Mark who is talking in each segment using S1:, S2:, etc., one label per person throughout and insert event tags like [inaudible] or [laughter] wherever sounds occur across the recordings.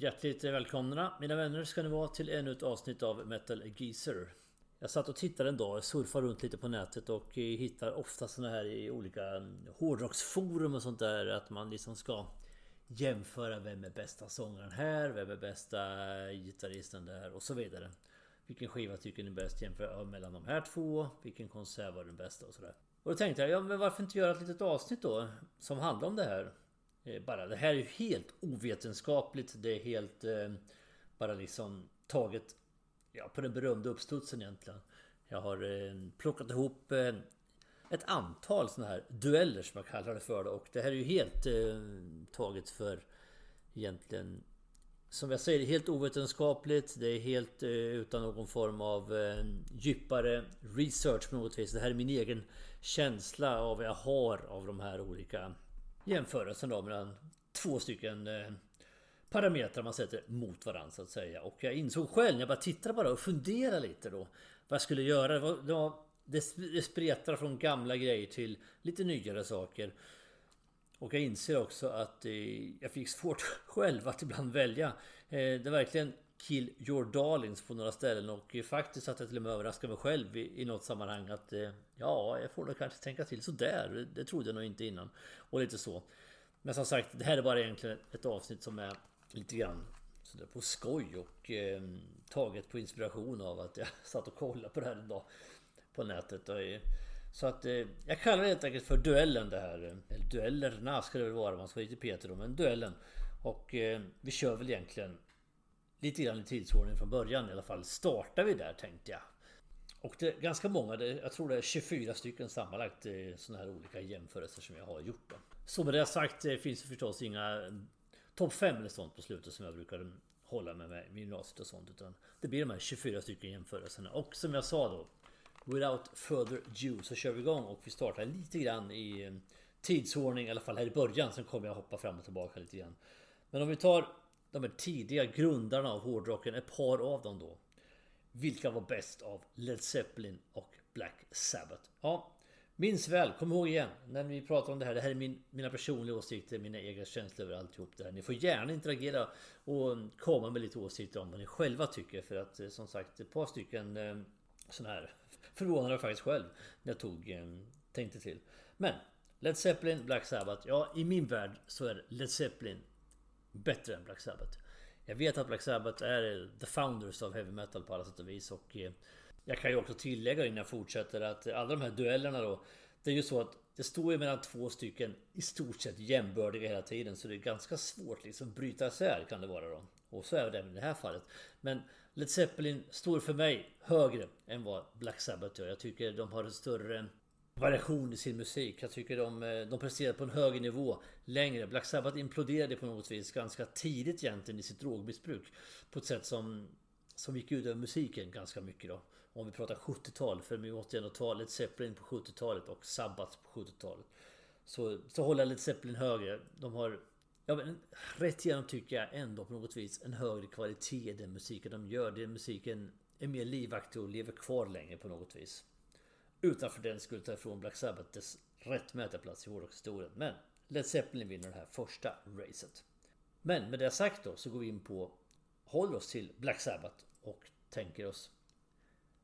S1: Hjärtligt välkomna mina vänner ska ni vara till ännu ett avsnitt av Metal Geezer. Jag satt och tittade en dag, surfade runt lite på nätet och eh, hittar ofta såna här i olika mm, hårdrocksforum och sånt där att man liksom ska jämföra vem är bästa sångaren här, vem är bästa gitarristen där och så vidare. Vilken skiva tycker ni är bäst jämföra mellan de här två? Vilken konsert var den bästa och sådär. Och då tänkte jag, ja men varför inte göra ett litet avsnitt då som handlar om det här? Eh, bara. Det här är ju helt ovetenskapligt. Det är helt eh, bara liksom taget ja, på den berömda uppstudsen egentligen. Jag har eh, plockat ihop eh, ett antal sådana här dueller som jag kallar det för. Och det här är ju helt eh, taget för egentligen som jag säger, helt ovetenskapligt. Det är helt eh, utan någon form av eh, djupare research på något vis. Det här är min egen känsla av vad jag har av de här olika jämförelsen då mellan två stycken eh, parametrar man sätter mot varandra så att säga. Och jag insåg själv när jag bara tittade bara och funderade lite då vad jag skulle göra. Det, var, det, var, det spretar från gamla grejer till lite nyare saker. Och jag inser också att eh, jag fick svårt [laughs] själv att ibland välja. Eh, det är verkligen Kill Your Darlings på några ställen och faktiskt att jag till och med överraskade mig själv i, i något sammanhang att eh, ja, jag får nog kanske tänka till sådär. Det trodde jag nog inte innan. Och lite så. Men som sagt, det här är bara egentligen ett avsnitt som är lite grann sådär på skoj och eh, taget på inspiration av att jag [laughs] satt och kollade på det här en dag på nätet. Och, eh, så att eh, jag kallar det helt enkelt för duellen det här. Eller duellerna ska det väl vara, man ska vara lite petig då, men duellen. Och eh, vi kör väl egentligen lite grann i tidsordning från början i alla fall. Startar vi där tänkte jag. Och det är ganska många, jag tror det är 24 stycken sammanlagt eh, sådana här olika jämförelser som jag har gjort. Då. Så med det sagt det finns det förstås inga mm, topp 5 eller sånt på slutet som jag brukar hålla med mig med gymnasiet och sånt. Utan det blir de här 24 stycken jämförelserna. Och som jag sa då, without further ado så kör vi igång och vi startar lite grann i mm, tidsordning, i alla fall här i början. Sen kommer jag hoppa fram och tillbaka lite grann. Men om vi tar de här tidiga grundarna av hårdrocken, ett par av dem då. Vilka var bäst av Led Zeppelin och Black Sabbath? Ja, minns väl, kom ihåg igen när vi pratar om det här. Det här är min, mina personliga åsikter, mina egna känslor över alltihop det här. Ni får gärna interagera och komma med lite åsikter om vad ni själva tycker. För att eh, som sagt, ett par stycken eh, sådana här förvånade jag faktiskt själv när jag tog, eh, tänkte till. Men Led Zeppelin, Black Sabbath. Ja, i min värld så är Led Zeppelin bättre än Black Sabbath. Jag vet att Black Sabbath är the founders of heavy metal på alla sätt och vis och eh, jag kan ju också tillägga innan jag fortsätter att alla de här duellerna då Det är ju så att det står ju mellan två stycken i stort sett jämbördiga hela tiden så det är ganska svårt liksom bryta isär kan det vara då. Och så är det även i det här fallet. Men Led Zeppelin står för mig högre än vad Black Sabbath gör. Jag tycker de har en större variation i sin musik. Jag tycker de, eh, de presterar på en högre nivå längre. Black Sabbath imploderade på något vis ganska tidigt egentligen i sitt drogmissbruk. På ett sätt som, som gick ut över musiken ganska mycket då. Om vi pratar 70-tal, för vi måste och talet Zeppelin på 70-talet och Sabbath på 70-talet. Så, så håller Led Zeppelin högre. De har Ja men rätt igenom tycker jag ändå på något vis en högre kvalitet i den musiken de gör. Den musiken är mer livaktig och lever kvar längre på något vis. Utan för den skulle ta ifrån Black Sabbath dess rättmätiga plats i hårdrockshistorien. Men Led Zeppelin vinner det här första racet. Men med det sagt då så går vi in på Håller oss till Black Sabbath och tänker oss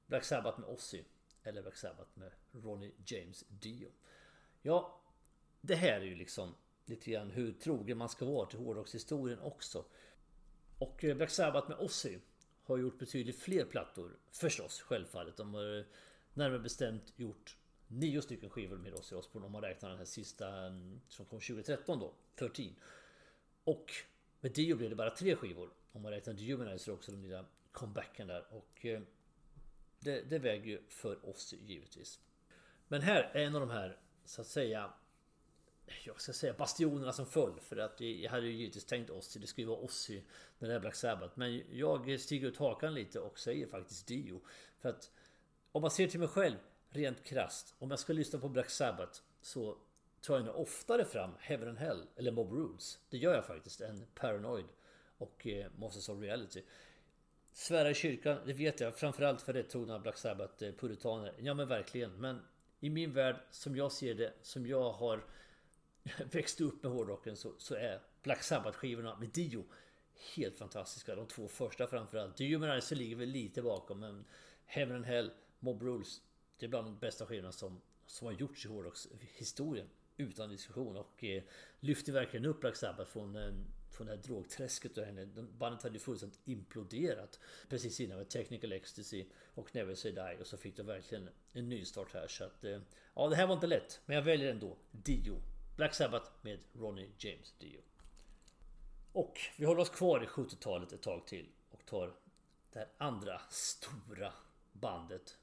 S1: Black Sabbath med Ozzy eller Black Sabbath med Ronnie James Dio. Ja, det här är ju liksom lite grann hur trogen man ska vara till hårdrockshistorien också. Och eh, Black Sabbath med Ozzy har gjort betydligt fler plattor förstås, självfallet. De har eh, närmare bestämt gjort nio stycken skivor med Ozzy Osbourne om man räknar den här sista mm, som kom 2013 då, 13. Och med Dio blev det bara tre skivor. Om man räknar The Humanizer också, den lilla comebacken där. Och eh, det, det väger ju för Ozzy givetvis. Men här är en av de här, så att säga, jag ska säga bastionerna som föll. För att jag hade ju givetvis tänkt Ozzy, det skulle ju vara Ozzy när det är Black Sabbath. Men jag stiger ut hakan lite och säger faktiskt Dio. För att om man ser till mig själv rent krast. Om jag ska lyssna på Black Sabbath så tar jag nog oftare fram Heaven and Hell eller Mob Rules. Det gör jag faktiskt än Paranoid och eh, Monsters of Reality. Svära i kyrkan, det vet jag. Framförallt för rättrogna Black Sabbath-puritaner. Eh, ja men verkligen. Men i min värld, som jag ser det, som jag har [laughs] växt upp med hårdrocken så, så är Black Sabbath skivorna med Dio helt fantastiska. De två första framförallt. The Humanizer ligger väl lite bakom men Heaven and Hell, Mob Rules. Det är bland de bästa skivorna som, som har gjorts i hårdrockshistorien. Utan diskussion och eh, lyfter verkligen upp Black Sabbath från, eh, från det här drogträsket. Och henne. Bandet hade ju fullständigt imploderat precis innan med Technical Ecstasy och Never Say Die. Och så fick de verkligen en nystart här. Så att, eh, ja, det här var inte lätt. Men jag väljer ändå Dio. Black Sabbath med Ronnie James Dio. Och vi håller oss kvar i 70-talet ett tag till och tar det här andra stora bandet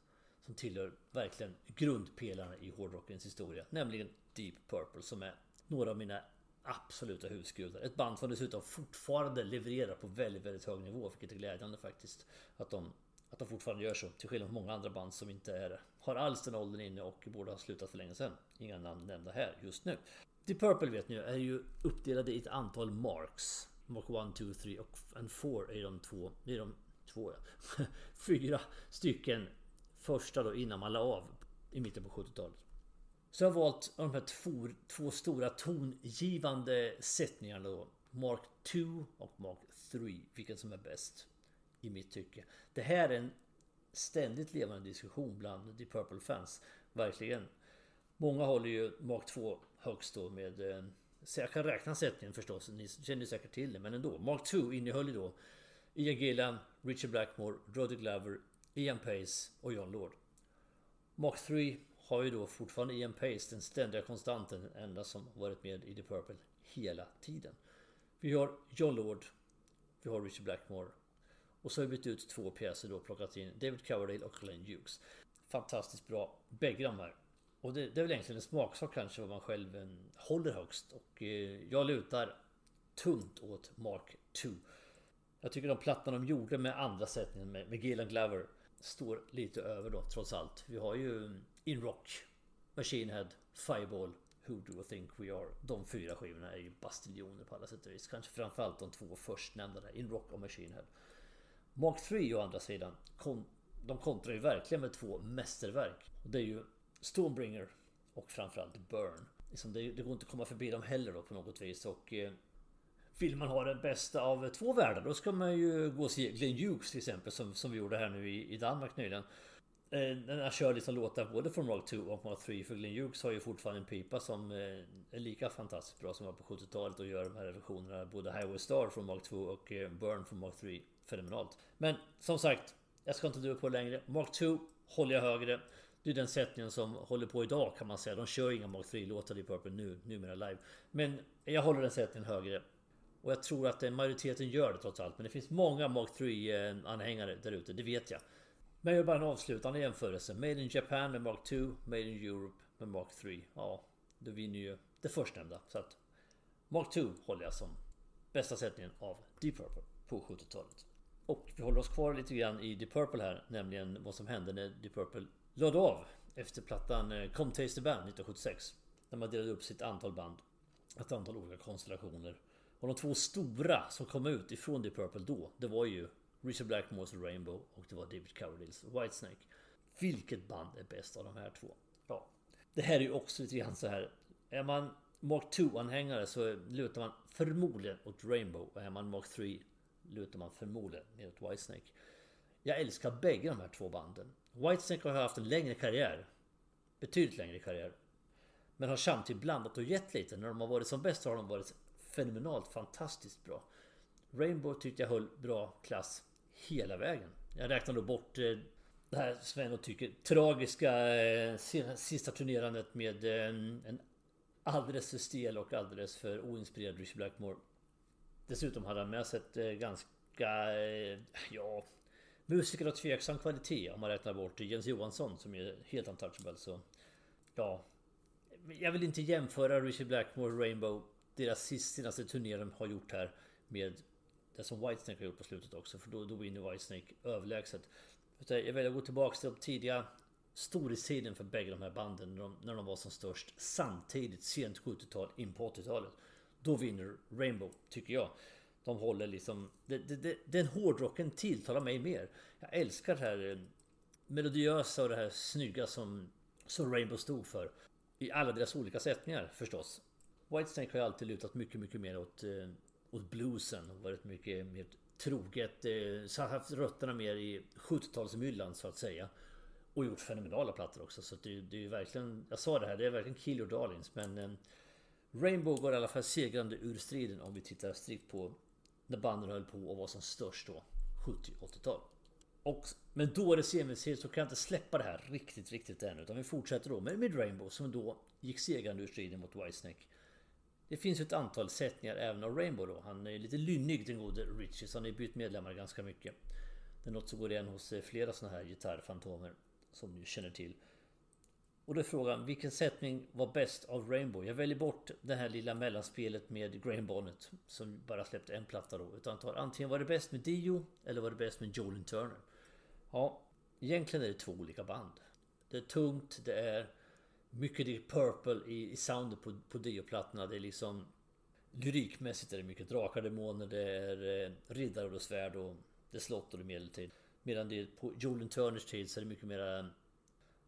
S1: som tillhör verkligen grundpelarna i hårdrockens historia. Nämligen Deep Purple som är några av mina absoluta husgudar. Ett band som dessutom fortfarande levererar på väldigt, väldigt hög nivå. Vilket är glädjande faktiskt. Att de, att de fortfarande gör så. Till skillnad från många andra band som inte är, har alls den åldern inne och borde ha slutat för länge sedan. Inga namn nämnda här just nu. Deep Purple vet ni är ju uppdelade i ett antal marks. Mark 1, 2, 3 och 4 är de två. Det är de två ja. [laughs] Fyra stycken första då innan man la av i mitten på 70-talet. Så jag har valt de här två, två stora tongivande sättningarna då. Mark 2 och Mark 3. Vilken som är bäst. I mitt tycke. Det här är en ständigt levande diskussion bland The Purple fans. Verkligen. Många håller ju Mark 2 högst då med... Eh, så jag kan räkna sättningen förstås. Ni känner säkert till det. Men ändå. Mark 2 innehöll ju då Ian Gillan, Richard Blackmore, Roddy Glover, Ian Pace och John Lord. Mark 3 har ju då fortfarande Ian Pace, den ständiga konstanten, den enda som varit med i The Purple hela tiden. Vi har John Lord, vi har Richard Blackmore och så har vi bytt ut två pjäser då plockat in David Coverdale och Glenn Hughes. Fantastiskt bra, bägge de här. Och det, det är väl egentligen en smaksak kanske vad man själv en, håller högst. Och eh, jag lutar tungt åt Mark 2. Jag tycker de plattorna de gjorde med andra sättningen med, med Gillan Glover står lite över då trots allt. Vi har ju In Rock, Machine Head, Fireball, Who Do I Think We Are. De fyra skivorna är ju bastiljoner på alla sätt och vis. Kanske framförallt de två förstnämnda där, In Rock och Machine Head. Mark 3 å andra sidan, kon, de kontrar ju verkligen med två mästerverk. Och det är ju Stormbringer och framförallt Burn. Liksom det, det, går inte att komma förbi dem heller då på något vis. Och eh, vill man ha det bästa av två världar då ska man ju gå och se Glenn Hughes till exempel som, som vi gjorde här nu i, i Danmark nyligen. Eh, den kör liksom låtar både från Mark 2 och Mark 3 för Glenn Hughes har ju fortfarande en pipa som eh, är lika fantastiskt bra som var på 70-talet och gör de här versionerna både Highway Star från Mark 2 och eh, Burn från Mark 3 fenomenalt. Men som sagt, jag ska inte dra på längre. Mark 2 håller jag högre. Det är den sättningen som håller på idag kan man säga. De kör inga Mark 3-låtar i Purple nu, numera live. Men jag håller den sättningen högre. Och jag tror att eh, majoriteten gör det trots allt. Men det finns många Mark 3-anhängare eh, där ute, det vet jag. Men jag gör bara en avslutande jämförelse. Made in Japan med Mark 2, Made in Europe med Mark 3. Ja, då vinner ju det förstnämnda. Så att Mark 2 håller jag som bästa sättningen av Deep Purple på 70-talet. Och vi håller oss kvar lite grann i Deep Purple här, nämligen vad som hände när Deep Purple lade av efter plattan eh, Come Taste the Band 1976. När man delade upp sitt antal band. Ett antal olika konstellationer. Och de två stora som kom ut ifrån Deep Purple då, det var ju Richard Blackmores Rainbow och det var David Coverdales Whitesnake. Vilket band är bäst av de här två? Ja, det här är ju också lite grann så här. Är man Mark 2-anhängare så lutar man förmodligen åt Rainbow och är man Mark 3 lutar man förmodligen åt Whitesnake. Jag älskar bägge de här två banden. Whitesnake har haft en längre karriär. Betydligt längre karriär. Men har samtidigt blandat och gett lite. När de har varit som bäst har de varit fenomenalt fantastiskt bra. Rainbow tyckte jag höll bra klass hela vägen. Jag räknar då bort eh, det här Sven och tycker tragiska eh, sista turnerandet med eh, en alldeles för stel och alldeles för oinspirerad Richie Blackmore. Dessutom hade han med sig ett ganska, ja, musiker av tveksam kvalitet om man räknar bort Jens Johansson som är helt untouchable. Så ja, jag vill inte jämföra Richie Blackmore och Rainbow, deras senaste turné de har gjort här, med det som Whitesnake har gjort på slutet också. För då, då vinner Whitesnake överlägset. Jag väljer att gå tillbaka till de tidiga storhetstiden för bägge de här banden. När de, när de var som störst samtidigt, sent 70-tal, in på 80-talet. Då vinner Rainbow, tycker jag. De håller liksom... Det, det, det, den hårdrocken tilltalar mig mer. Jag älskar det här eh, melodiösa och det här snygga som, som Rainbow stod för. I alla deras olika sättningar förstås. Whitesnake har ju alltid lutat mycket, mycket mer åt eh, åt bluesen och varit mycket mer troget. Eh, så har haft rötterna mer i 70-talsmyllan så att säga. Och gjort fenomenala plattor också. Så det, det är ju verkligen... Jag sa det här, det är verkligen kill your darlings. Men eh, Rainbow går i alla fall segrande ur striden om vi tittar strikt på när banden höll på och var som störst då. 70-80-tal. Och, men då är det semiserie så kan jag inte släppa det här riktigt, riktigt än. Utan vi fortsätter då med, med Rainbow som då gick segrande ur striden mot Whitesnake. Det finns ju ett antal sättningar även av Rainbow då. Han är lite lynnig den gode Richie. Så han har ju bytt medlemmar ganska mycket. Det är något som går igen hos eh, flera sådana här gitarrfantomer. Som ni känner till. Och då är frågan, vilken sättning var bäst av Rainbow? Jag väljer bort det här lilla mellanspelet med Graham Bonnet. Som bara släppte en platta då. Utan tar antingen var det bäst med Dio eller var det bäst med Jolin Turner. Ja, egentligen är det två olika band. Det är tungt, det är mycket Deep Purple i, i soundet på, på Dio-plattorna. Det är liksom lyrikmässigt är det mycket drakar, demoner, det är eh, riddare och svärd och det är slott och det är medeltid. Medan det på Jolin Turners tid så är det mycket mer eh,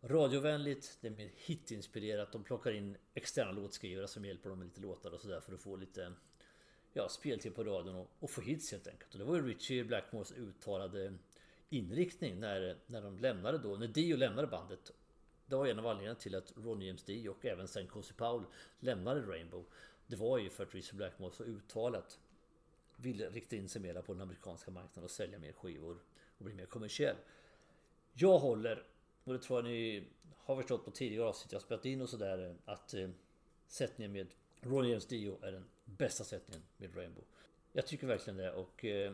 S1: radiovänligt, det är mer hitinspirerat. De plockar in externa låtskrivare som hjälper dem med lite låtar och sådär för att få lite eh, ja, speltid på radion och, och få hits helt enkelt. Och det var ju Richie Blackmores uttalade inriktning när, när de lämnade då, när Dio lämnade bandet. Det var en av anledningarna till att Ronny James Dio och även sen Cozy Powell lämnade Rainbow. Det var ju för att Richard Blackmore så uttalat ville rikta in sig mer på den amerikanska marknaden och sälja mer skivor och bli mer kommersiell. Jag håller, och det tror jag ni har förstått på tidigare avsnitt jag spelat in och sådär, att eh, sättningen med Ronny James Dio är den bästa sättningen med Rainbow. Jag tycker verkligen det och eh,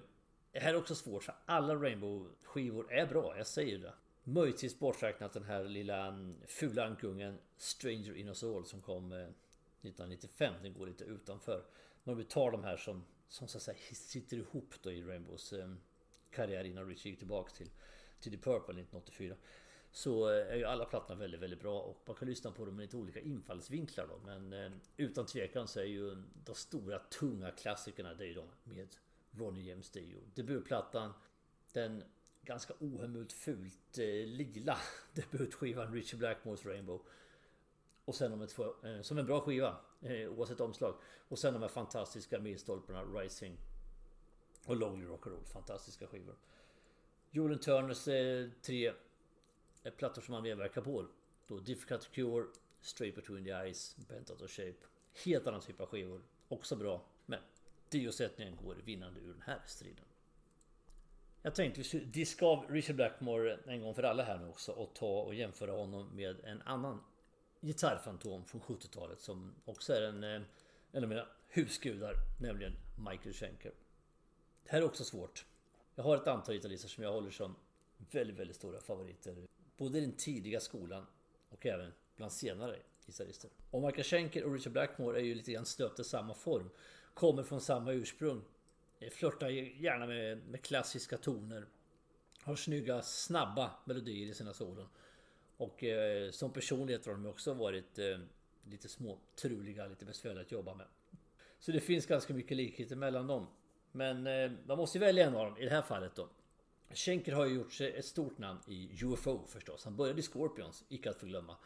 S1: det här är också svårt för alla Rainbow-skivor är bra, jag säger det. Möjligtvis borträknat den här lilla mm, fula ankungen Stranger in us all som kom eh, 1995. Den går lite utanför. Men vi tar de här som, som så att säga sitter ihop då i Rainbows eh, karriär innan Richie gick tillbaka till, till The Purple 1984. Så eh, är ju alla plattorna väldigt, väldigt bra och man kan lyssna på dem med lite olika infallsvinklar då. Men utan tvekan så är ju de stora tunga klassikerna det är ju de med Ronny James Dio. Debutplattan Den ganska ohemult fult eh, lila [laughs] debutskivan Richie Blackmores Rainbow. Och sen de två, eh, som en bra skiva eh, oavsett omslag. Och sen de här fantastiska milstolparna Rising och Lonely Rock'n'Roll. Fantastiska skivor. Julian Turners eh, tre eh, plattor som han medverkar på. Då Difficult Cure, Straight Between the Eyes, Bent Out of Shape. Helt annan typ av skivor. Också bra. Men Dio-sättningen går vinnande ur den här striden. Jag tänkte vi skulle diska av Richard Blackmore en gång för alla här nu också och ta och jämföra honom med en annan gitarrfantom från 70-talet som också är en, eh, en av mina husgudar, nämligen Michael Schenker. Det här är också svårt. Jag har ett antal gitarrister som jag håller som väldigt, väldigt stora favoriter. Både i den tidiga skolan och även bland senare gitarrister. Och Michael Schenker och Richard Blackmore är ju lite grann stöpta i samma form. Kommer från samma ursprung. Eh, flörtar gärna med, med klassiska toner. Har snygga, snabba melodier i sina solon. Och eh, som personlighet har de också varit eh, lite små truliga, lite besvärliga att jobba med. Så det finns ganska mycket likheter mellan dem. Men eh, man måste välja en av dem i det här fallet då. Schenker har ju gjort sig ett stort namn i UFO förstås. Han började i Scorpions, icke att förglömma.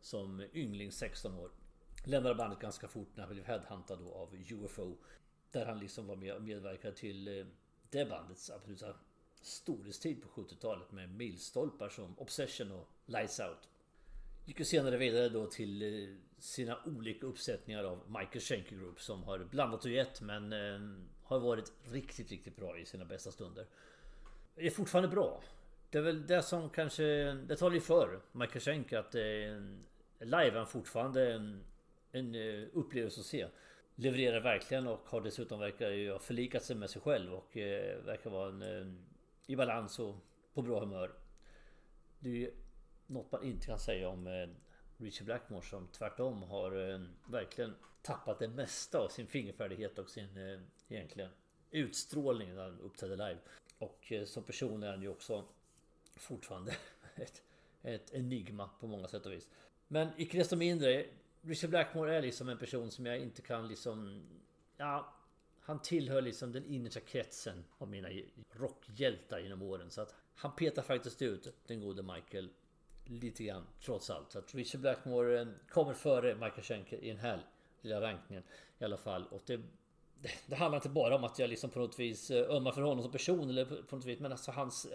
S1: Som yngling 16 år. Lämnade bandet ganska fort när han blev headhuntad då av UFO. Där han liksom var med och medverkade till eh, det bandets absoluta storhetstid på 70-talet med milstolpar som Obsession och Lights Out. Gick ju senare vidare då till eh, sina olika uppsättningar av Michael Schenker Group som har blandat och gett men eh, har varit riktigt, riktigt bra i sina bästa stunder. Det är fortfarande bra. Det är väl det som kanske... Det talar ju för Michael Schenker att live är fortfarande en, en upplevelse att se levererar verkligen och har dessutom verkar ju ha förlikat sig med sig själv och eh, verkar vara en, eh, i balans och på bra humör. Det är ju något man inte kan säga om eh, Richie Blackmore som tvärtom har eh, verkligen tappat det mesta av sin fingerfärdighet och sin eh, egentligen utstrålning när han uppträder live. Och eh, som person är han ju också fortfarande [laughs] ett, ett enigma på många sätt och vis. Men icke desto mindre Richard Blackmore är liksom en person som jag inte kan liksom... Ja, han tillhör liksom den innersta kretsen av mina rockhjältar genom åren. Så att han petar faktiskt ut den gode Michael lite grann trots allt. Så att Richard Blackmore eh, kommer före Michael Schenker i den här lilla rankningen i alla fall. Och det, det handlar inte bara om att jag liksom på något vis eh, ömmar för honom som person eller på något vis. Men alltså hans...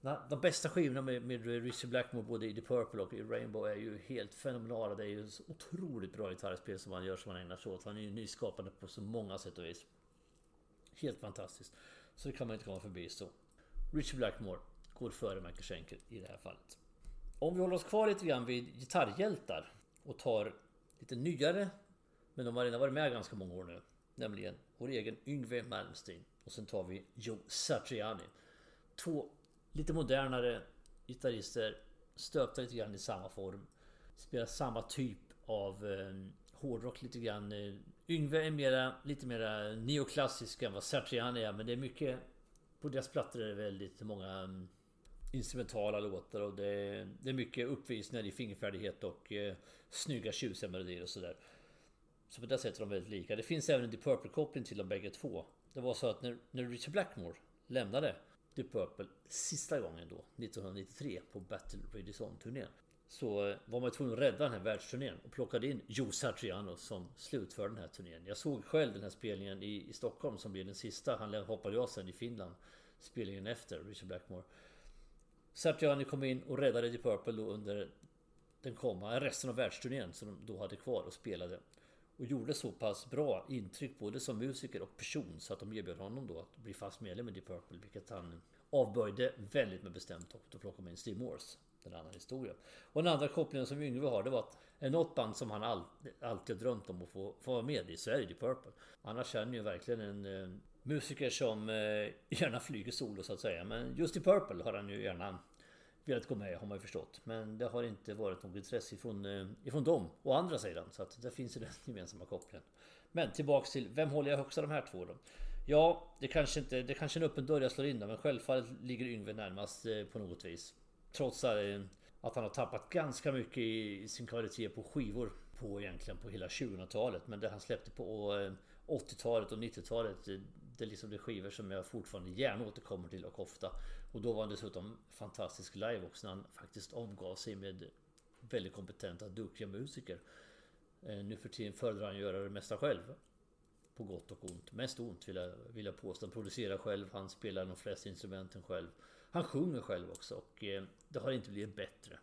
S1: De bästa skivorna med, med Richie Blackmore både i The Purple och i Rainbow är ju helt fenomenala. Det är ju så otroligt bra gitarrspel som han gör som han ägnar sig åt. Han är ju nyskapande på så många sätt och vis. Helt fantastiskt. Så det kan man inte komma förbi så. Richie Blackmore går före Michael Schenker i det här fallet. Om vi håller oss kvar lite grann vid gitarrhjältar och tar lite nyare men de har redan varit med ganska många år nu. Nämligen vår egen Yngwie Malmsteen. Och sen tar vi Joe Satriani. Två lite modernare gitarrister. Stöpta lite grann i samma form. Spelar samma typ av eh, hårdrock lite grann. Eh, Yngve är mera, lite mera neoklassisk än vad Satriani är. Men det är mycket... På deras plattor är det väldigt många mm, instrumentala låtar och det är, det är mycket uppvisningar i fingerfärdighet och eh, snygga tjusiga melodier och sådär. Så på det sättet är de väldigt lika. Det finns även en Deep Purple-koppling till dem bägge två. Det var så att när, när Richard Blackmore lämnade Deep Purple sista gången då, 1993 på Battle Radisson-turnén. Så eh, var man tvungen att rädda den här världsturnén och plockade in Joe Satriano som slutförde den här turnén. Jag såg själv den här spelningen i, i Stockholm som blev den sista. Han hoppade av sen i Finland. Spelningen efter Richard Blackmore. Satriani kom in och räddade Deep Purple då under den komma, resten av världsturnén som de då hade kvar och spelade. Och gjorde så pass bra intryck både som musiker och person så att de erbjöd honom då att bli fast medlem i Deep Purple. Vilket han avböjde väldigt med bestämt och då plockade man in Steve Morse. Den andra historien. Och den andra kopplingen som Yngve har det var att något band som han all, alltid har drömt om att få, få vara med i så är det Deep Purple. Annars känner ju verkligen en eh, musiker som eh, gärna flyger solo så att säga. Men just i Purple har han ju gärna velat gå med har man ju förstått. Men det har inte varit något intresse ifrån, eh, ifrån dem och andra sidan. Så att där finns ju den [laughs] gemensamma kopplingen. Men tillbaks till vem håller jag högst av de här två då? Ja, det kanske inte, det kanske är en öppen dörr jag slår in där, men självfallet ligger Yngve närmast eh, på något vis. Trots eh, att han har tappat ganska mycket i sin kvalitet på skivor på egentligen på hela 2000-talet. Men det han släppte på 80-talet och 90-talet Liksom, det är liksom de skivor som jag fortfarande gärna återkommer till och ofta. Och då var han dessutom fantastisk live också när han faktiskt omgav sig med väldigt kompetenta, duktiga musiker. Eh, nu för tiden föredrar han att göra det mesta själv. På gott och ont. Mest ont vill jag, vill jag påstå. Han producerar själv, han spelar de flesta instrumenten själv. Han sjunger själv också och eh, det har inte blivit bättre.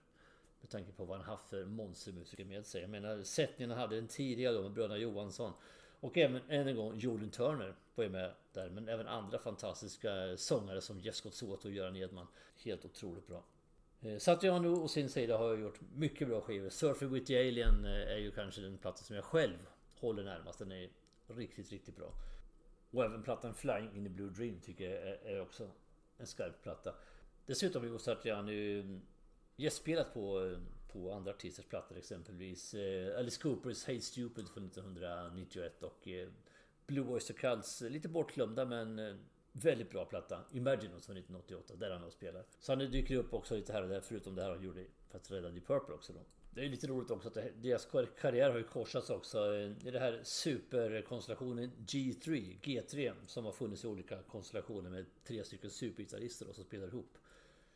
S1: Med tanke på vad han haft för monstermusiker med sig. Jag menar sättningen han hade den tidigare då med bröderna Johansson. Och även än en gång Jordan Turner var ju med där. Men även andra fantastiska sångare som Jeff Scott Soto och Göran Edman. Helt otroligt bra. Eh, Satriano och sin sida har gjort mycket bra skivor. Surfing with the Alien eh, är ju kanske den platta som jag själv håller närmast. Den är riktigt, riktigt bra. Och även plattan Flying in the Blue Dream tycker jag är också en skarp platta. Dessutom har Satriano eh, gästspelat på eh, på andra artisters plattor exempelvis eh, Alice Coopers Hey Stupid från 1991 och eh, Blue Oyster Cults eh, lite bortglömda men väldigt bra platta Imaginos från 1988 där han och spelar. Så han dyker upp också lite här och där förutom det här han gjorde för att rädda Deep Purple också då. Det är lite roligt också att deras karriär har ju korsats också. I den här superkonstellationen G3, G3 som har funnits i olika konstellationer med tre stycken supergitarrister som spelar ihop.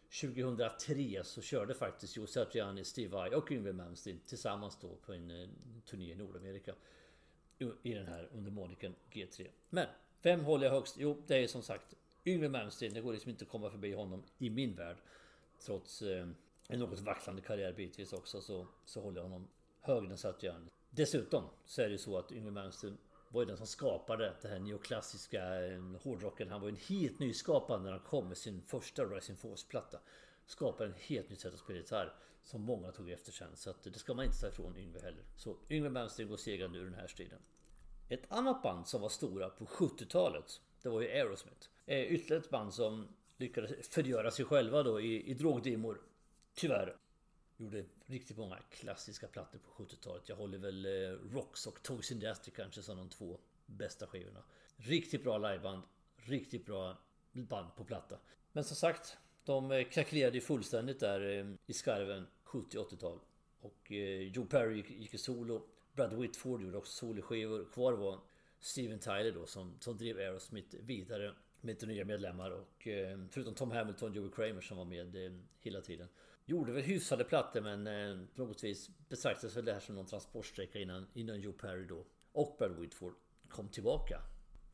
S1: 2003 så körde faktiskt Joe Satriani, Steve Vai och Yngwie Malmsteen tillsammans då på en eh, turné i Nordamerika. I den här under moniken G3. Men vem håller jag högst? Jo, det är som sagt Yngwie Malmsteen. Det går liksom inte att komma förbi honom i min värld. Trots eh, en något vacklande karriär bitvis också så, så håller jag honom högre än Satriani. Dessutom så är det ju så att Yngwie Malmsteen var ju den som skapade den här neoklassiska eh, hårdrocken. Han var ju en helt nyskapande när han kom med sin första Rising Force-platta. Skapade en helt nytt sätt att spela gitarr som många tog efter sen. Så att det ska man inte ta ifrån Yngwie heller. Så Yngwie Malmsteen går segrande ur den här striden. Ett annat band som var stora på 70-talet, det var ju Aerosmith. Eh, ytterligare ett band som lyckades förgöra sig själva då i, i drogdimmor. Tyvärr. Gjorde riktigt många klassiska plattor på 70-talet. Jag håller väl eh, Rocks och Toys in the Attic kanske som de två bästa skivorna. Riktigt bra liveband. Riktigt bra band på platta. Men som sagt, de eh, krackelerade ju fullständigt där eh, i skarven 70-80-tal. Och Joe Perry gick, gick i solo. Brad Whitford gjorde också soloskivor. Kvar var Steven Tyler då som, som drev Aerosmith vidare med lite nya medlemmar och förutom Tom Hamilton, Joey Kramer som var med hela tiden. Gjorde väl hyfsade plattor men eh, på något vis betraktades väl det här som någon transportsträcka innan, innan Joe Perry då och Brad Whitford kom tillbaka.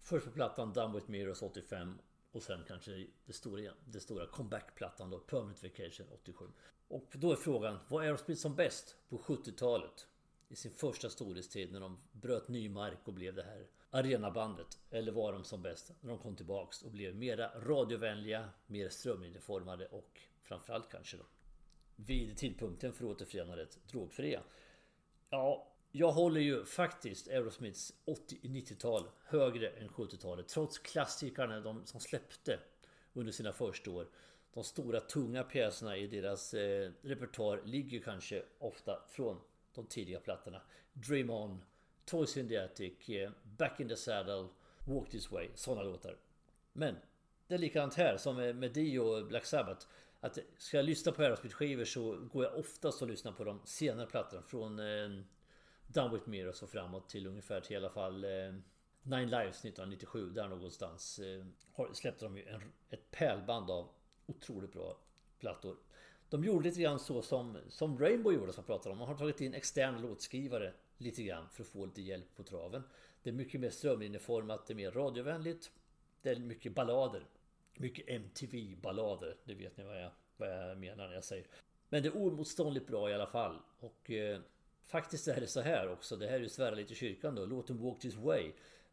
S1: Först på plattan Done With Mirrors 85 och sen kanske det stora, det stora comeback-plattan då, Permanent Vacation 87. Och då är frågan, var Aerosmith som bäst på 70-talet? I sin första storhetstid när de bröt ny mark och blev det här arenabandet. Eller var de som bäst när de kom tillbaks och blev mera radiovänliga, mer strömlinjeformade och framförallt kanske då vid tidpunkten för återförenandet drogfria. Ja, jag håller ju faktiskt Aerosmiths 80-90-tal högre än 70-talet. Trots klassikerna de som släppte under sina första år. De stora tunga pjäserna i deras eh, repertoar ligger kanske ofta från de tidiga plattorna. Dream On, Toys in the Attic, eh, Back in the Saddle, Walk This Way. Sådana låtar. Men det är likadant här som med Dio och Black Sabbath. Att ska jag lyssna på Aerosmith-skivor så går jag oftast och lyssnar på de senare plattorna. Från eh, Down With Mirrors och framåt till ungefär till i alla fall eh, Nine Lives 1997. Där någonstans eh, släppte de ju en, ett pärlband av otroligt bra plattor. De gjorde lite grann så som, som Rainbow gjorde som jag pratade om. Man har tagit in externa låtskrivare lite grann för att få lite hjälp på traven. Det är mycket mer strömlinjeformat, det är mer radiovänligt. Det är mycket ballader. Mycket MTV-ballader. Det vet ni vad jag, vad jag menar när jag säger. Men det är oemotståndligt bra i alla fall. Och eh, faktiskt är det så här också. Det här är ju svära lite i kyrkan då. Låten Walk This Way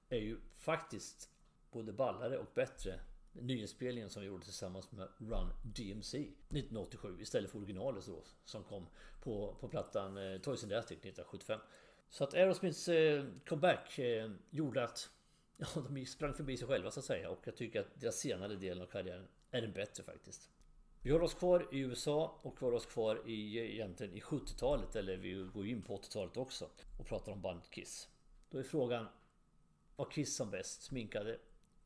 S1: är ju faktiskt både ballare och bättre nyinspelningen som vi gjorde tillsammans med Run DMC 1987 istället för originalet då som kom på, på plattan eh, Toys in the Attic 1975. Så att Aerosmiths eh, comeback eh, gjorde att ja, de sprang förbi sig själva så att säga och jag tycker att deras senare delen av karriären är den bättre faktiskt. Vi håller oss kvar i USA och vi håller oss kvar i egentligen i 70-talet eller vi går in på 80-talet också och pratar om bandet Kiss. Då är frågan Var Kiss som bäst sminkade?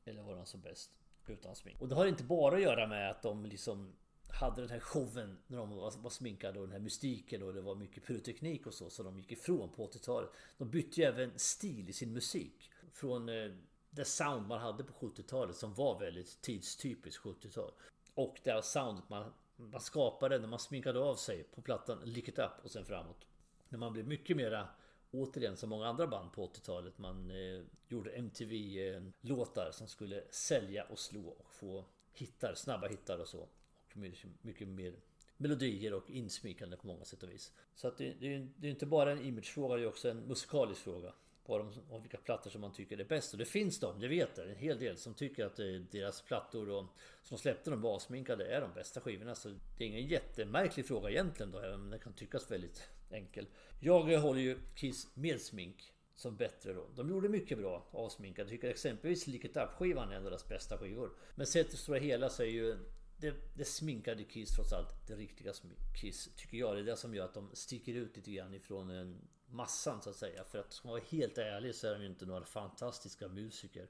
S1: Eller var de som bäst utan smink? Och det har inte bara att göra med att de liksom hade den här showen när de var, sminkade och den här mystiken och det var mycket pyroteknik och så som de gick ifrån på 80-talet. De bytte ju även stil i sin musik. Från eh, det sound man hade på 70-talet som var väldigt tidstypiskt 70-tal. Och det soundet man, man skapade när man sminkade av sig på plattan Lick It Up och sen framåt. När man blev mycket mera återigen som många andra band på 80-talet. Man eh, gjorde MTV-låtar eh, som skulle sälja och slå och få hittar, snabba hittar och så. Och mycket, mycket mer melodier och insmikande på många sätt och vis. Så att det, det, det är inte bara en imagefråga, det är också en musikalisk fråga. På de, av vilka plattor som man tycker är bäst. Och det finns de, det vet jag, en hel del som tycker att eh, deras plattor och, som de släppte de avsminkade, är de bästa skivorna. Så det är ingen jättemärklig fråga egentligen då, även om den kan tyckas väldigt [laughs] enkel. Jag håller ju Kiss med smink som bättre då. De gjorde mycket bra avsminkade. Jag tycker exempelvis Lick It Up-skivan är en av deras bästa skivor. Men sett till stora hela så är ju det, det sminkade Kiss trots allt det riktiga Kiss tycker jag. Det är det som gör att de sticker ut lite grann ifrån en massan så att säga. För att ska man vara helt ärlig så är de ju inte några fantastiska musiker.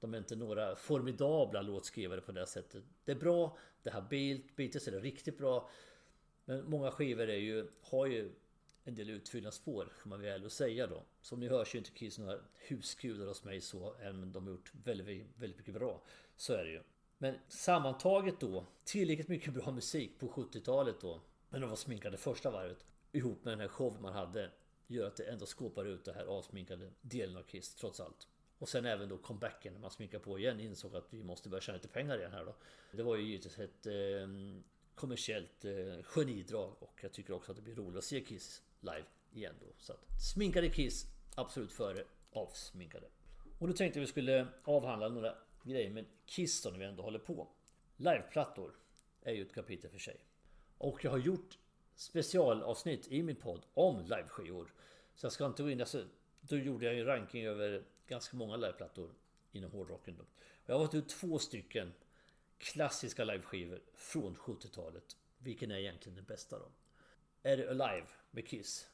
S1: De är inte några formidabla låtskrivare på det sättet. Det är bra, det har Bilt, Beatles är riktigt bra. Men många skivor är ju, har ju en del utfyllnadsspår kan man väl säga då. Som ni hör så är inte Kiss några husgudar hos mig så, även om de har gjort väldigt, väldigt mycket bra. Så är det ju. Men sammantaget då, tillräckligt mycket bra musik på 70-talet då. Men de var sminkade första varvet. Ihop med den här showen man hade. Gör att det ändå skåpar ut det här avsminkade delen av Kiss trots allt. Och sen även då comebacken när man sminkar på igen insåg att vi måste börja tjäna lite pengar igen här då. Det var ju givetvis ett eh, kommersiellt eh, genidrag och jag tycker också att det blir roligt att se Kiss live igen då. Så att sminkade Kiss absolut före avsminkade. Och nu tänkte vi skulle avhandla några grejer med Kiss då när vi ändå håller på. Liveplattor är ju ett kapitel för sig. Och jag har gjort specialavsnitt i min podd om liveskivor. Så jag ska inte gå in... Alltså, då gjorde jag en ranking över ganska många liveplattor inom hårdrocken. Då. Jag har valt ut två stycken klassiska liveskivor från 70-talet. Vilken är egentligen den bästa då? Är det Alive med Kiss?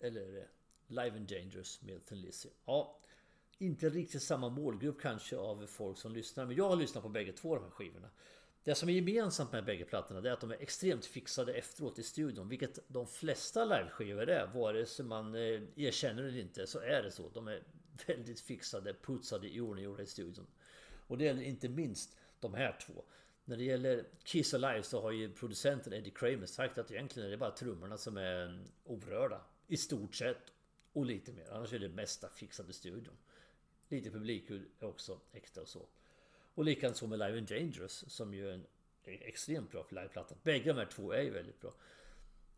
S1: Eller är det Live and Dangerous med Thin Lizzy? Ja, inte riktigt samma målgrupp kanske av folk som lyssnar. Men jag har lyssnat på bägge två de här skivorna. Det som är gemensamt med bägge plattorna är att de är extremt fixade efteråt i studion. Vilket de flesta liveskivor är. Vare sig man eh, erkänner det eller inte så är det så. De är väldigt fixade, putsade, iordninggjorda i studion. Och det gäller inte minst de här två. När det gäller Kiss Alive så har ju producenten Eddie Kramer sagt att egentligen är det bara trummorna som är orörda. I stort sett. Och lite mer. Annars är det mesta fixade studion. Lite publikljud är också extra och så. Och likadant så med Live and Dangerous som ju är en extremt bra liveplatta. Bägge de här två är ju väldigt bra.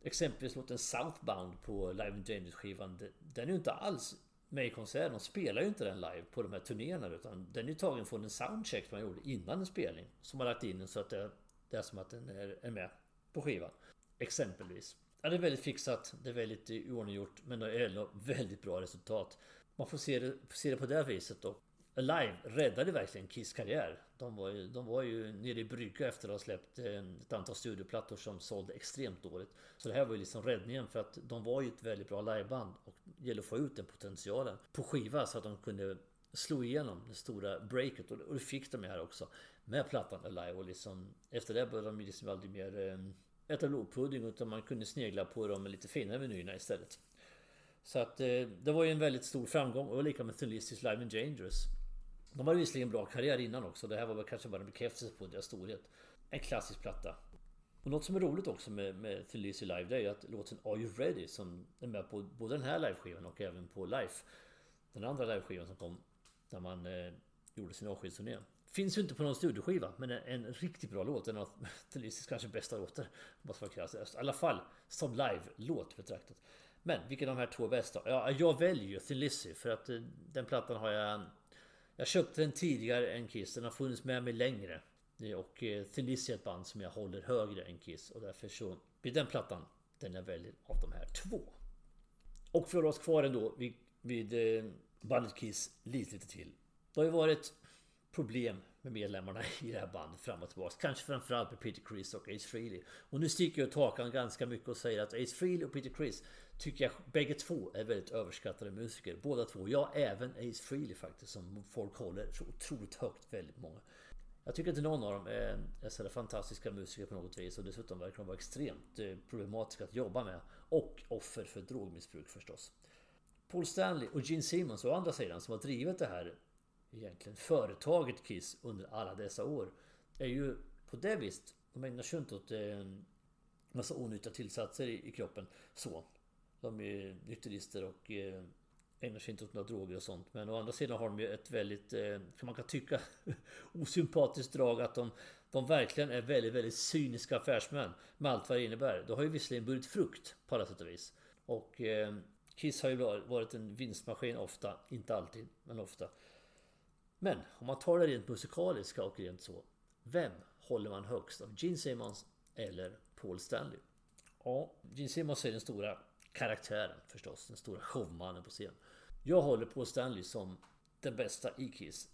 S1: Exempelvis låten Southbound på Live and Dangerous skivan. Den är ju inte alls med i konserten. De spelar ju inte den live på de här turnéerna utan den är tagen från en soundcheck man gjorde innan en spelning. Som man lagt in den så att det, det är som att den är, med på skivan. Exempelvis. Ja, det är väldigt fixat, det är väldigt iordninggjort men det är ändå väldigt bra resultat. Man får se det, se det på det viset då. Alive räddade verkligen Kiss karriär. De var, ju, de var ju nere i brygga efter att ha släppt ett antal studioplattor som sålde extremt dåligt. Så det här var ju liksom räddningen för att de var ju ett väldigt bra liveband och det gällde att få ut den potentialen på skiva så att de kunde slå igenom det stora breaket och det fick de här också med plattan Alive och liksom efter det började de ju liksom aldrig mer eh, äta blodpudding utan man kunde snegla på de lite finare menyerna istället. Så att eh, det var ju en väldigt stor framgång och lika med Thin Live and Dangerous. De hade visserligen bra karriär innan också. Det här var väl kanske bara en bekräftelse på deras storhet. En klassisk platta. Och något som är roligt också med, med Thin Lizzy Live det är ju att låten Are You Ready som är med på både den här liveskivan och även på Life. Den andra liveskivan som kom när man eh, gjorde sin avskedsturné. Finns ju inte på någon studioskiva men en, en riktigt bra låt. En av [laughs] Thin Lizzys kanske bästa låtar. Måste vara I alla fall som live-låt betraktat. Men vilka är de här två bästa? Ja, jag väljer ju Thin Lizzy för att eh, den plattan har jag jag köpte den tidigare än Kiss. Den har funnits med mig längre. Och eh, Thin är ett band som jag håller högre än Kiss. Och därför så blir den plattan den jag väljer av de här två. Och för oss kvar ändå vid, vid bandet Kiss lite, lite till. Det har ju varit problem med medlemmarna [laughs] i det här bandet fram och tillbaka. Kanske framförallt med Peter Criss och Ace Frehley. Och nu sticker jag ut hakan ganska mycket och säger att Ace Frehley och Peter Criss tycker jag bägge två är väldigt överskattade musiker. Båda två. Ja, även Ace Frehley faktiskt som folk håller så otroligt högt väldigt många. Jag tycker inte någon av dem är, sådär fantastiska musiker på något vis och dessutom verkar de vara extremt eh, problematiska att jobba med. Och offer för drogmissbruk förstås. Paul Stanley och Gene Simmons å andra sidan som har drivit det här egentligen företaget Kiss under alla dessa år är ju på det viset de ägnar sig inte åt eh, en massa onyttiga tillsatser i, i kroppen så. De är nykterister och eh, ägnar sig inte åt några droger och sånt. Men å andra sidan har de ju ett väldigt, eh, kan man kan tycka, [laughs] osympatiskt drag att de, de verkligen är väldigt, väldigt cyniska affärsmän med allt vad det innebär. Det har ju visserligen burit frukt på alla sätt och vis. Och Kiss har ju varit en vinstmaskin ofta, inte alltid, men ofta. Men om man tar det rent musikaliska och rent så. Vem håller man högst av? Gene Simmons eller Paul Stanley? Ja, Gene Simmons är den stora karaktären förstås. Den stora showmannen på scen. Jag håller Paul Stanley som den bästa i Kiss.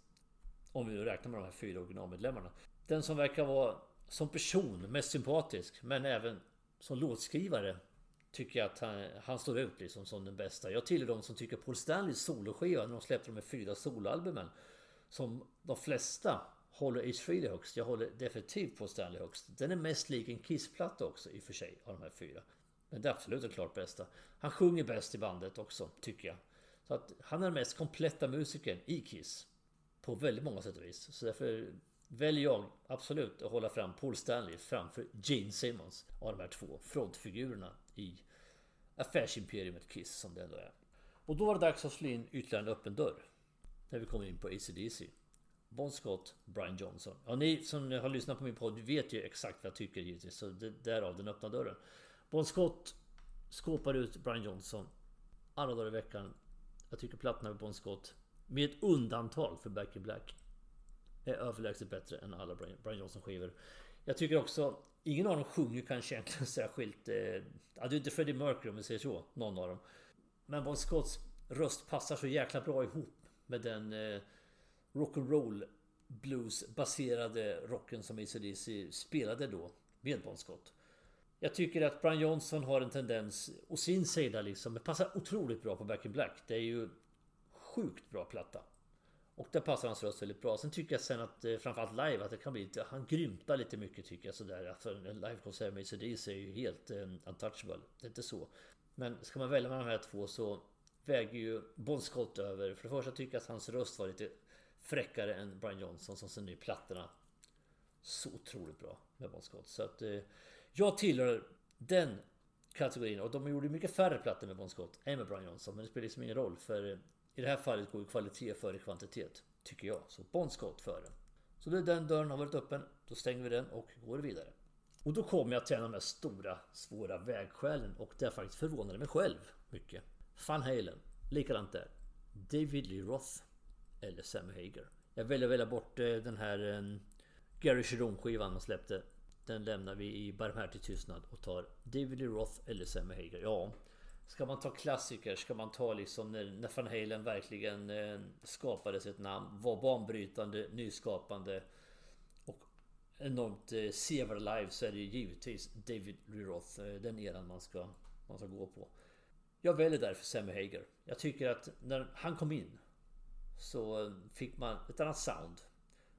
S1: Om vi nu räknar med de här fyra originalmedlemmarna. Den som verkar vara som person mest sympatisk men även som låtskrivare tycker jag att han, han står ut liksom som den bästa. Jag tillhör de som tycker Paul Stanleys soloskiva när de släppte de här fyra soloalbumen som de flesta håller Ace Frehley högst. Jag håller definitivt på Stanley högst. Den är mest lik en Kiss-platta också i och för sig av de här fyra. Men det är absolut den klart bästa. Han sjunger bäst i bandet också, tycker jag. Så att han är den mest kompletta musikern i Kiss. På väldigt många sätt och vis. Så därför väljer jag absolut att hålla fram Paul Stanley framför Gene Simmons av de här två frontfigurerna i affärsimperiet Kiss som det ändå är. Och då var det dags att slå in ytterligare en öppen dörr. När vi kommer in på ACDC. Bon Scott, Brian Johnson. Ja, ni som har lyssnat på min podd vet ju exakt vad jag tycker givetvis. Så det, därav den öppna dörren. Bon Scott skåpar ut Brian Johnson alla dagar i veckan. Jag tycker plattorna med Bon Scott, med ett undantag för Back in Black, är överlägset bättre än alla Brian Johnson skivor. Jag tycker också, ingen av dem sjunger kanske egentligen [laughs] särskilt... Eh, ja, det är inte Freddie Mercury om vi säger så, någon av dem. Men Bon Scotts röst passar så jäkla bra ihop med den eh, rock'n'roll blues baserade rocken som ACDC spelade då med Bon Scott. Jag tycker att Brian Johnson har en tendens å sin sida liksom. Det passar otroligt bra på Back in Black. Det är ju sjukt bra platta. Och där passar hans röst väldigt bra. Sen tycker jag sen att eh, framförallt live att det kan bli lite... Han grymtar lite mycket tycker jag sådär. Alltså en livekonsert med ACDC är ju helt um, untouchable. Det är inte så. Men ska man välja mellan de här två så väger ju Bon Scott över. För det första tycker jag att hans röst var lite fräckare än Brian Johnson som sen i plattorna så otroligt bra med Bon Scott. Så att eh, jag tillhör den kategorin och de gjorde mycket färre plattor med Bon Scott än med Brian Johnson. Men det spelar liksom ingen roll för i I det här fallet går ju kvalitet före kvantitet. Tycker jag. Så Bon Scott före. Så när den dörren har varit öppen, då stänger vi den och går vidare. Och då kommer jag till en av de här stora, svåra vägskälen och det faktiskt förvånade mig själv mycket. Van Halen, likadant där. David Lee Roth eller Sammy Hager. Jag väljer att välja bort eh, den här eh, Gary Cherone skivan man släppte. Den lämnar vi i barmhärtig tystnad och tar David Lee Roth eller Sammy Hager. Ja, Ska man ta klassiker, ska man ta liksom när, när Van Halen verkligen eh, skapade sitt namn, var banbrytande, nyskapande och enormt eh, severe live så är det givetvis David Lee Roth, eh, den eran man ska, man ska gå på. Jag väljer därför Sammy Hager. Jag tycker att när han kom in så fick man ett annat sound.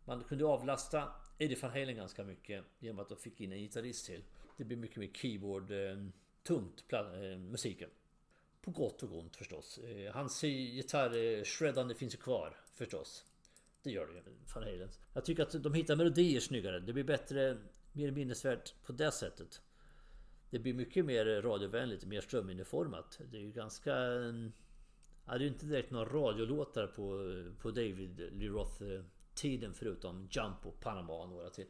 S1: Man kunde avlasta Eddie Van Halen ganska mycket genom att de fick in en gitarrist till. Det blir mycket mer keyboard-tungt eh, eh, musiken. På gott och ont förstås. Eh, hans gitarrshreddande finns ju kvar förstås. Det gör det ju. Van Halen. Jag tycker att de hittar melodier snyggare. Det blir bättre, mer minnesvärt på det sättet. Det blir mycket mer radiovänligt, mer strömlinjeformat. Det är ju ganska... Mm, ja, det är ju inte direkt några radiolåtar på, på David Lee Roth tiden förutom Jump och Panama och några till.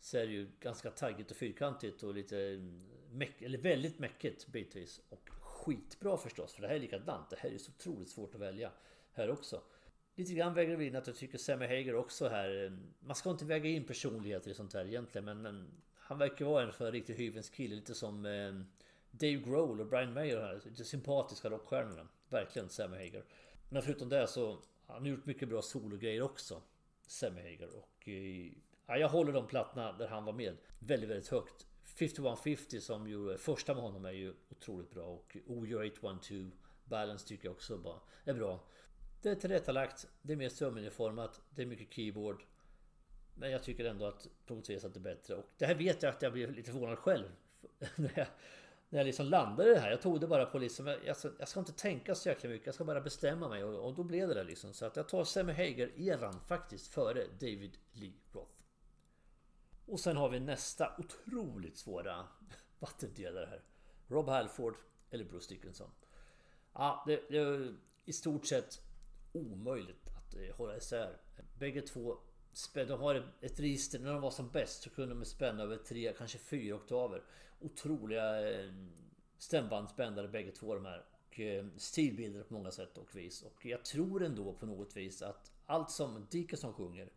S1: Så är det ju ganska taggigt och fyrkantigt och lite mm, meck, eller väldigt mäckigt bitvis. Och skitbra förstås, för det här är likadant. Det här är så otroligt svårt att välja här också. Lite grann väger det in att jag tycker Sammy Hager också här. Mm, man ska inte väga in personligheter i sånt här egentligen, men, men han verkar vara en för riktigt hyvens kille. Lite som eh, Dave Grohl och Brian Mayer här. Lite sympatiska rockstjärnorna. Verkligen Sammy Hager. Men förutom det så har han gjort mycket bra sologrejer också. Sammy Hager. Och eh, ja, jag håller de plattorna där han var med väldigt, väldigt högt. 5150 som ju första med honom är ju otroligt bra och eh, OU 812 Balance tycker jag också bara är bra. Det är tillrättalagt, det är mer strömlinjeformat, det är mycket keyboard. Men jag tycker ändå att Prometheus hade bättre. Och det här vet jag att jag blev lite förvånad själv. [laughs] när, jag, när jag liksom landade i det här. Jag tog det bara på liksom, jag ska, jag ska inte tänka så jäkla mycket. Jag ska bara bestämma mig och, och då blev det det liksom. Så att jag tar Sammy Hager-eran faktiskt före David Lee Roth. Och sen har vi nästa otroligt svåra [laughs] vattendelare här. Rob Halford eller Bruce Dickinson. Ja, det, det är i stort sett omöjligt att eh, hålla isär. Bägge två de har ett register, när de var som bäst så kunde de spänna över tre, kanske fyra oktaver. Otroliga eh, stämbandsbändare bägge två de här. Och eh, stilbilder på många sätt och vis. Och jag tror ändå på något vis att allt som Dickinson sjunger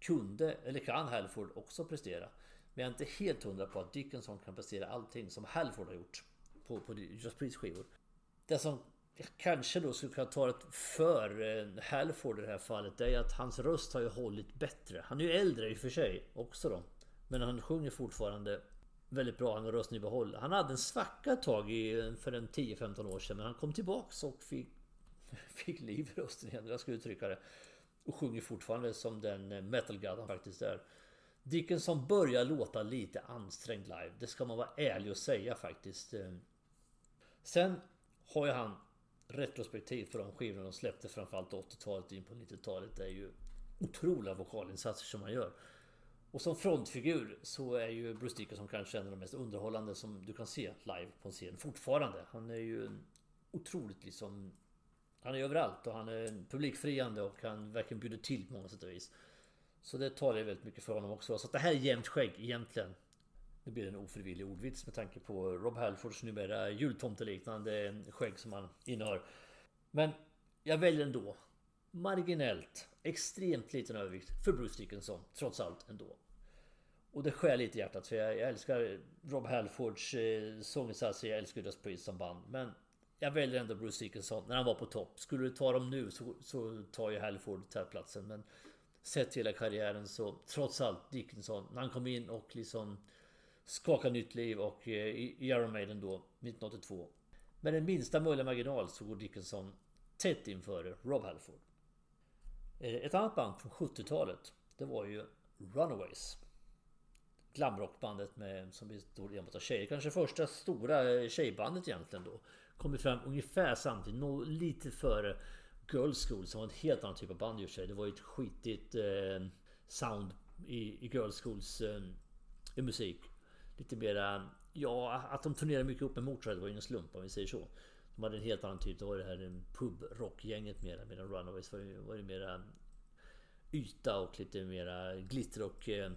S1: kunde, eller kan Halford också prestera. Men jag är inte helt hundra på att Dickinson kan prestera allting som Halford har gjort på, på Just Priest skivor. Det som kanske då skulle kunna ta ett för eh, Halford i det här fallet det är att hans röst har ju hållit bättre. Han är ju äldre i och för sig också då. Men han sjunger fortfarande väldigt bra. Han har rösten i behåll. Han hade en svacka ett tag i, eh, för en 10-15 år sedan. Men han kom tillbaks och fick, [laughs] fick liv i rösten igen. Jag ska uttrycka det. Och sjunger fortfarande som den eh, metal han faktiskt är. Dickinson börjar låta lite ansträngd live. Det ska man vara ärlig och säga faktiskt. Sen har ju han retrospektiv på de skivorna de släppte framförallt 80-talet in på 90-talet. Är ju otroliga vokalinsatser som man gör. Och som frontfigur så är ju Bruce Dickinson kanske en av de mest underhållande som du kan se live på en scen fortfarande. Han är ju otroligt liksom han är överallt och han är publikfriande och han verkligen bjuder till på många sätt och vis. Så det talar ju väldigt mycket för honom också. Så det här är jämnt skägg egentligen. Det blir en ofrivillig ordvits med tanke på Rob Halfords numera jultomteliknande skägg som han innehar. Men jag väljer ändå marginellt, extremt liten övervikt för Bruce Dickinson, trots allt ändå. Och det skär lite i hjärtat för jag, jag älskar Rob Halfords eh, sånginsatser, jag älskar Judas Priest som band. Men jag väljer ändå Bruce Dickinson när han var på topp. Skulle du ta dem nu så, så tar ju Halford tätplatsen. Men sett till hela karriären så trots allt Dickinson. När han kom in och liksom Skaka nytt liv och eh, i Iron Maiden då 1982. Med den minsta möjliga marginal så går Dickinson tätt inför Rob Halford. Eh, ett annat band från 70-talet Det var ju Runaways. Glamrockbandet med, som bestod enbart av tjejer. Kanske första stora eh, tjejbandet egentligen då kommit fram ungefär samtidigt, nå lite före Girl School som var en helt annan typ av band i sig. Det var ju ett skitigt eh, sound i, i Girl Schools eh, musik. Lite mera, ja att de turnerade mycket upp med Motörhead var ju en slump om vi säger så. De hade en helt annan typ. Det var det här pubrockgänget mera. Medan Runaways var ju, var ju mera yta och lite mera glitter och eh,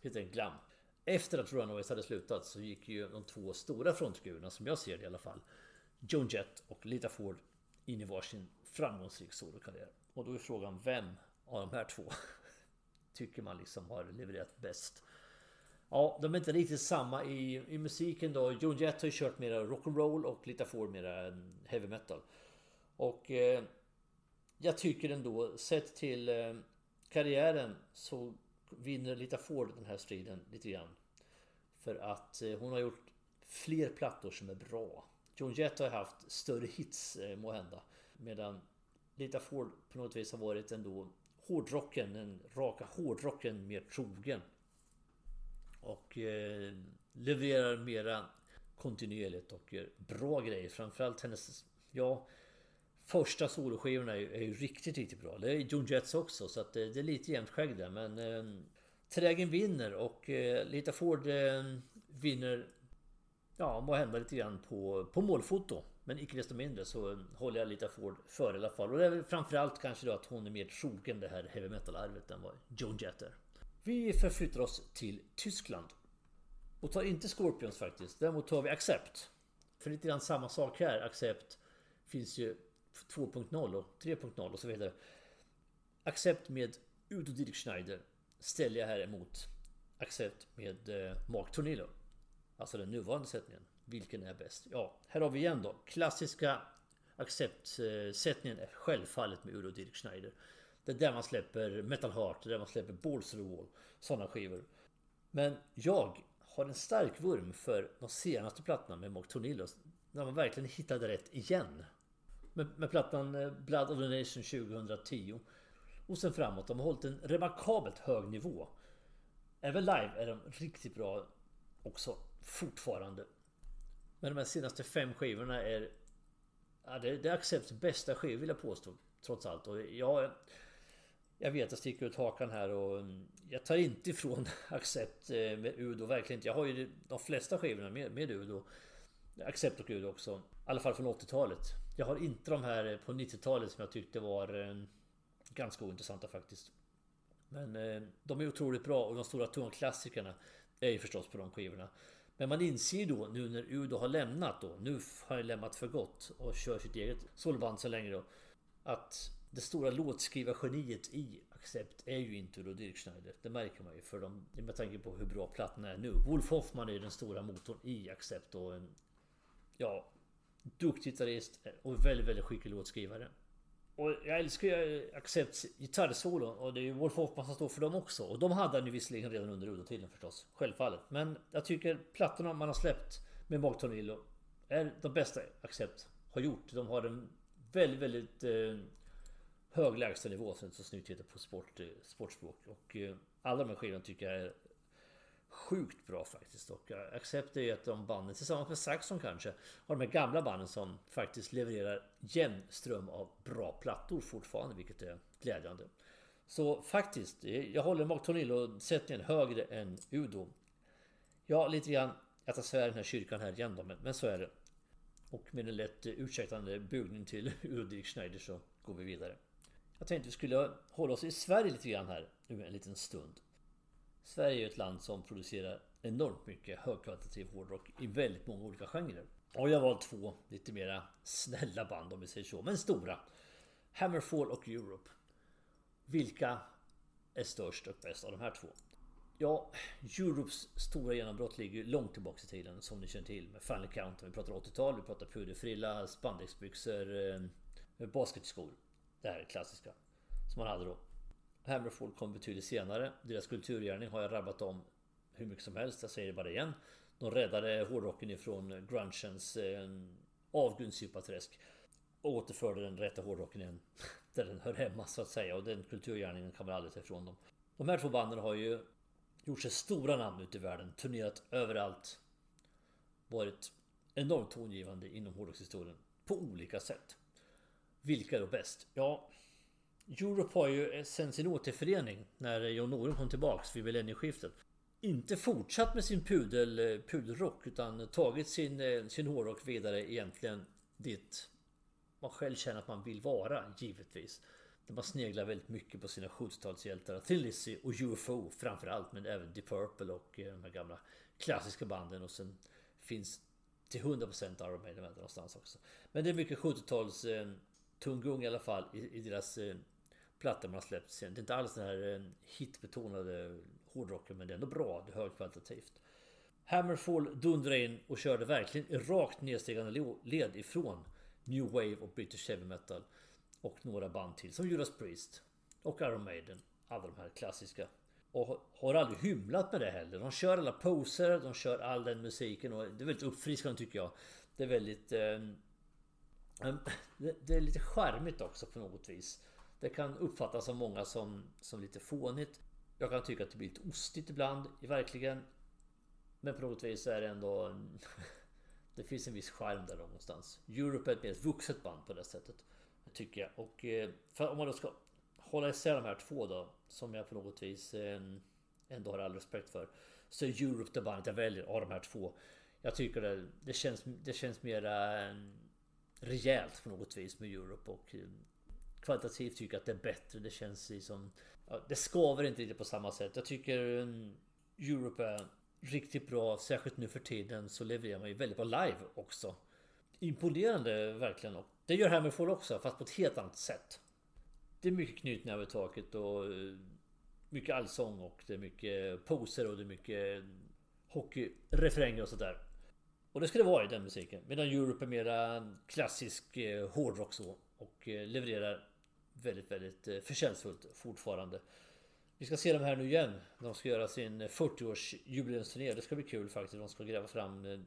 S1: heter glam. Efter att Runaways hade slutat så gick ju de två stora frontfigurerna som jag ser det i alla fall. Joan Jett och Lita Ford in i varsin framgångsrik solokarriär. Och då är frågan vem av de här två [laughs] tycker man liksom har levererat bäst? Ja, de är inte riktigt samma i, i musiken då. John Jett har ju kört mera rock'n'roll och Lita Ford mera eh, heavy metal. Och eh, jag tycker ändå, sett till eh, karriären så vinner Lita Ford den här striden lite grann. För att eh, hon har gjort fler plattor som är bra. John Jett har haft större hits eh, må hända. Medan Lita Ford på något vis har varit ändå hårdrocken, den raka hårdrocken mer trogen. Och eh, levererar mera kontinuerligt och gör bra grejer. Framförallt hennes, ja, första soloskivorna är, är ju riktigt, riktigt bra. Det är Joan Jets också så att det, det är lite jämnt skägg där men eh, Trägen vinner och eh, Lita Ford eh, vinner Ja, må hända lite grann på, på målfoto. Men icke desto mindre så håller jag Lita Ford för i alla fall. Och det är väl framförallt kanske då att hon är mer trogen det här heavy metal-arvet än vad Joan Jett är. Vi förflyttar oss till Tyskland. Och tar inte Scorpions faktiskt. Däremot tar vi Accept. För lite grann samma sak här. Accept finns ju 2.0 och 3.0 och så vidare. Accept med Udo Dirk Schneider ställer jag här emot Accept med eh, Mark Tornillo. Alltså den nuvarande sättningen. Vilken är bäst? Ja, här har vi igen då. Klassiska Accept-sättningen eh, är självfallet med Udo Dirk Schneider. Det är där man släpper Metal Heart, det är där man släpper Balls of the Wall. Sådana skivor. Men jag har en stark vurm för de senaste plattorna med Mark Tornillos. När man verkligen hittade rätt igen. Med, med plattan eh, Blood of the Nation 2010. Och sen framåt. De har hållit en remarkabelt hög nivå. Även live är de riktigt bra också. Fortfarande. Men de här senaste fem skivorna är... Ja, det, det är Accepts bästa skivor vill jag påstå. Trots allt. Och jag, jag vet att jag sticker ut hakan här och mm, jag tar inte ifrån [laughs] Accept eh, med Udo. Verkligen inte. Jag har ju de flesta skivorna med, med Udo. Accept och Udo också. I alla fall från 80-talet. Jag har inte de här eh, på 90-talet som jag tyckte var eh, ganska ointressanta faktiskt. Men de är otroligt bra och de stora tunga klassikerna är ju förstås på de skivorna. Men man inser ju då nu när Udo har lämnat då, nu har han lämnat för gott och kör sitt eget solband så länge då. Att det stora låtskrivargeniet i Accept är ju inte då Dirk Schneider. Det märker man ju för dem, med tanke på hur bra plattan är nu. Wolf Hoffman är ju den stora motorn i Accept och en... Ja... Duktig gitarrist och väldigt, väldigt skicklig låtskrivare. Och jag älskar ju Accepts gitarrsolo och det är ju Wolf Hoffman som står för dem också. Och de hade han ju visserligen redan under Udo-tiden förstås. Självfallet. Men jag tycker plattorna man har släppt med Mark Tornillo är de bästa Accept har gjort. De har en väldigt, väldigt eh, hög lägstanivå som det så snyggt heter på sport, eh, sportspråk. Och eh, alla de här skivorna tycker jag är sjukt bra faktiskt. Och eh, Accept är ett av de banden, tillsammans med Saxon kanske, av de här gamla banden som faktiskt levererar jämn ström av bra plattor fortfarande, vilket är glädjande. Så faktiskt, jag håller Mark Tornillo-sättningen högre än Udo. Ja, lite grann, jag tar svär den här kyrkan här igen då, men, men så är det. Och med en lätt ursäktande bugning till [laughs] Udo Dirk Schneider så går vi vidare. Jag tänkte vi skulle hålla oss i Sverige lite grann här nu en liten stund. Sverige är ett land som producerar enormt mycket högkvalitativ hårdrock i väldigt många olika genrer. Och jag har valt två lite mera snälla band om vi säger så, men stora. Hammerfall och Europe. Vilka är störst och bäst av de här två? Ja, Europes stora genombrott ligger långt tillbaka i tiden som ni känner till med Final Count. Vi pratar 80-tal, vi pratar puderfrilla, spandexbyxor, eh, basketskor. Det här klassiska. Som man hade då. Hammerfall kom betydligt senare. Deras kulturgärning har jag rabbat om hur mycket som helst. Jag säger det bara igen. De räddade hårdrocken ifrån grungens eh, avgrundsdjupa träsk. Och återförde den rätta hårdrocken igen. [laughs] Där den hör hemma så att säga. Och den kulturgärningen kan man aldrig ta ifrån dem. De här två banden har ju gjort sig stora namn ute i världen. Turnerat överallt. Varit enormt tongivande inom hårdrockshistorien. På olika sätt. Vilka är då bäst? Ja, Europe har ju eh, sen sin återförening när eh, John Norum kom tillbaks vid millennieskiftet inte fortsatt med sin pudel, eh, pudelrock utan tagit sin, sin hårdrock vidare egentligen dit man själv känner att man vill vara givetvis. Där man sneglar väldigt mycket på sina 70-talshjältar. Thin Lizzy och UFO framförallt men även Deep Purple och de här gamla klassiska banden och sen finns till 100% Iron Maiden med någonstans också. Men det är mycket 70-tals eh, tunggung i alla fall i, i deras eh, plattor man har släppt sen. Det är inte alls den här eh, hitbetonade hårdrocken men det är ändå bra. Det är högkvalitativt. Hammerfall dundrade in och körde verkligen rakt nedstigande led ifrån New Wave och British Heavy Metal. Och några band till som Judas Priest och Iron Maiden. Alla de här klassiska. Och har aldrig hymlat med det heller. De kör alla poser, de kör all den musiken och det är väldigt uppfriskande tycker jag. Det är väldigt... Eh, det är lite charmigt också på något vis. Det kan uppfattas av många som, som lite fånigt. Jag kan tycka att det blir lite ostigt ibland, verkligen. Men på något vis är det ändå... [laughs] det finns en viss charm där någonstans. Europe är ett mer vuxet band på det sättet. Tycker jag. Och eh, för om man då ska hålla isär de här två då. Som jag på något vis eh, ändå har all respekt för. Så är Europe det bandet jag väljer av de här två. Jag tycker det, det känns, det känns mera rejält på något vis med Europe. Och eh, kvalitativt tycker jag att det är bättre. Det känns som... Ja, det skaver inte riktigt på samma sätt. Jag tycker mm, Europe är riktigt bra. Särskilt nu för tiden så levererar man ju väldigt bra live också. Imponerande verkligen. Och det gör Hammerfall också fast på ett helt annat sätt. Det är mycket knytnäve i taket och eh, mycket allsång och det är mycket poser och det är mycket hockeyrefränger och sådär. Och det ska det vara i den musiken. Medan Europe är mera klassisk eh, hårdrock så. Och eh, levererar väldigt, väldigt eh, förtjänstfullt fortfarande. Vi ska se dem här nu igen. De ska göra sin eh, 40-års jubileumsturné. Det ska bli kul faktiskt. De ska gräva fram eh,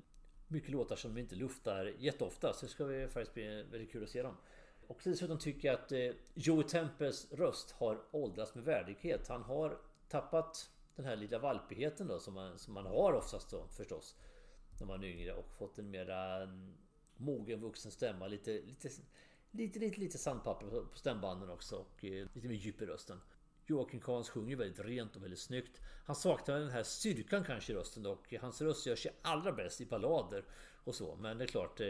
S1: mycket låtar som de inte luftar jätteofta. Så det ska vi faktiskt bli väldigt kul att se dem. Och dessutom tycker jag att Joey Tempes röst har åldrats med värdighet. Han har tappat den här lilla valpigheten då som man, som man har oftast då förstås. När man är yngre och fått en mera mm, mogen vuxen stämma. Lite, lite, lite, lite, lite sandpapper på, stämbanden också och eh, lite mer djup i rösten. Joakim Kahns sjunger väldigt rent och väldigt snyggt. Han saknar den här styrkan kanske i rösten dock. Hans röst gör sig allra bäst i ballader och så. Men det är klart, eh,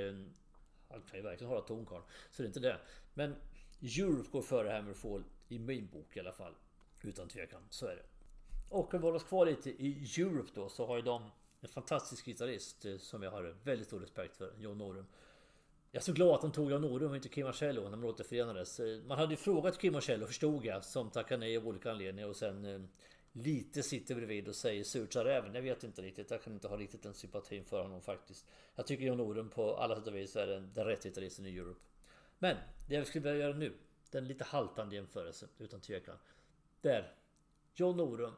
S1: han kan ju verkligen hålla tonkarl. Så det är inte det. Men Europe går före Hammerfall i min bok i alla fall. Utan tvekan, så är det. Och om vi håller oss kvar lite i Europe då så har ju de en fantastisk gitarrist eh, som jag har väldigt stor respekt för, John Norum. Jag är så glad att de tog John Norum och inte Kim Marcello när man återförenades. Eh, man hade ju frågat Kim Marcello förstod jag, som tackade nej av olika anledningar och sen eh, lite sitter bredvid och säger surt sa räven. Jag vet inte riktigt. Jag kan inte ha riktigt den sympatin för honom faktiskt. Jag tycker John Norum på alla sätt och vis är den, den rätta gitarristen i Europe. Men det jag skulle vilja göra nu. Den lite haltande jämförelsen utan tvekan. Där John Norum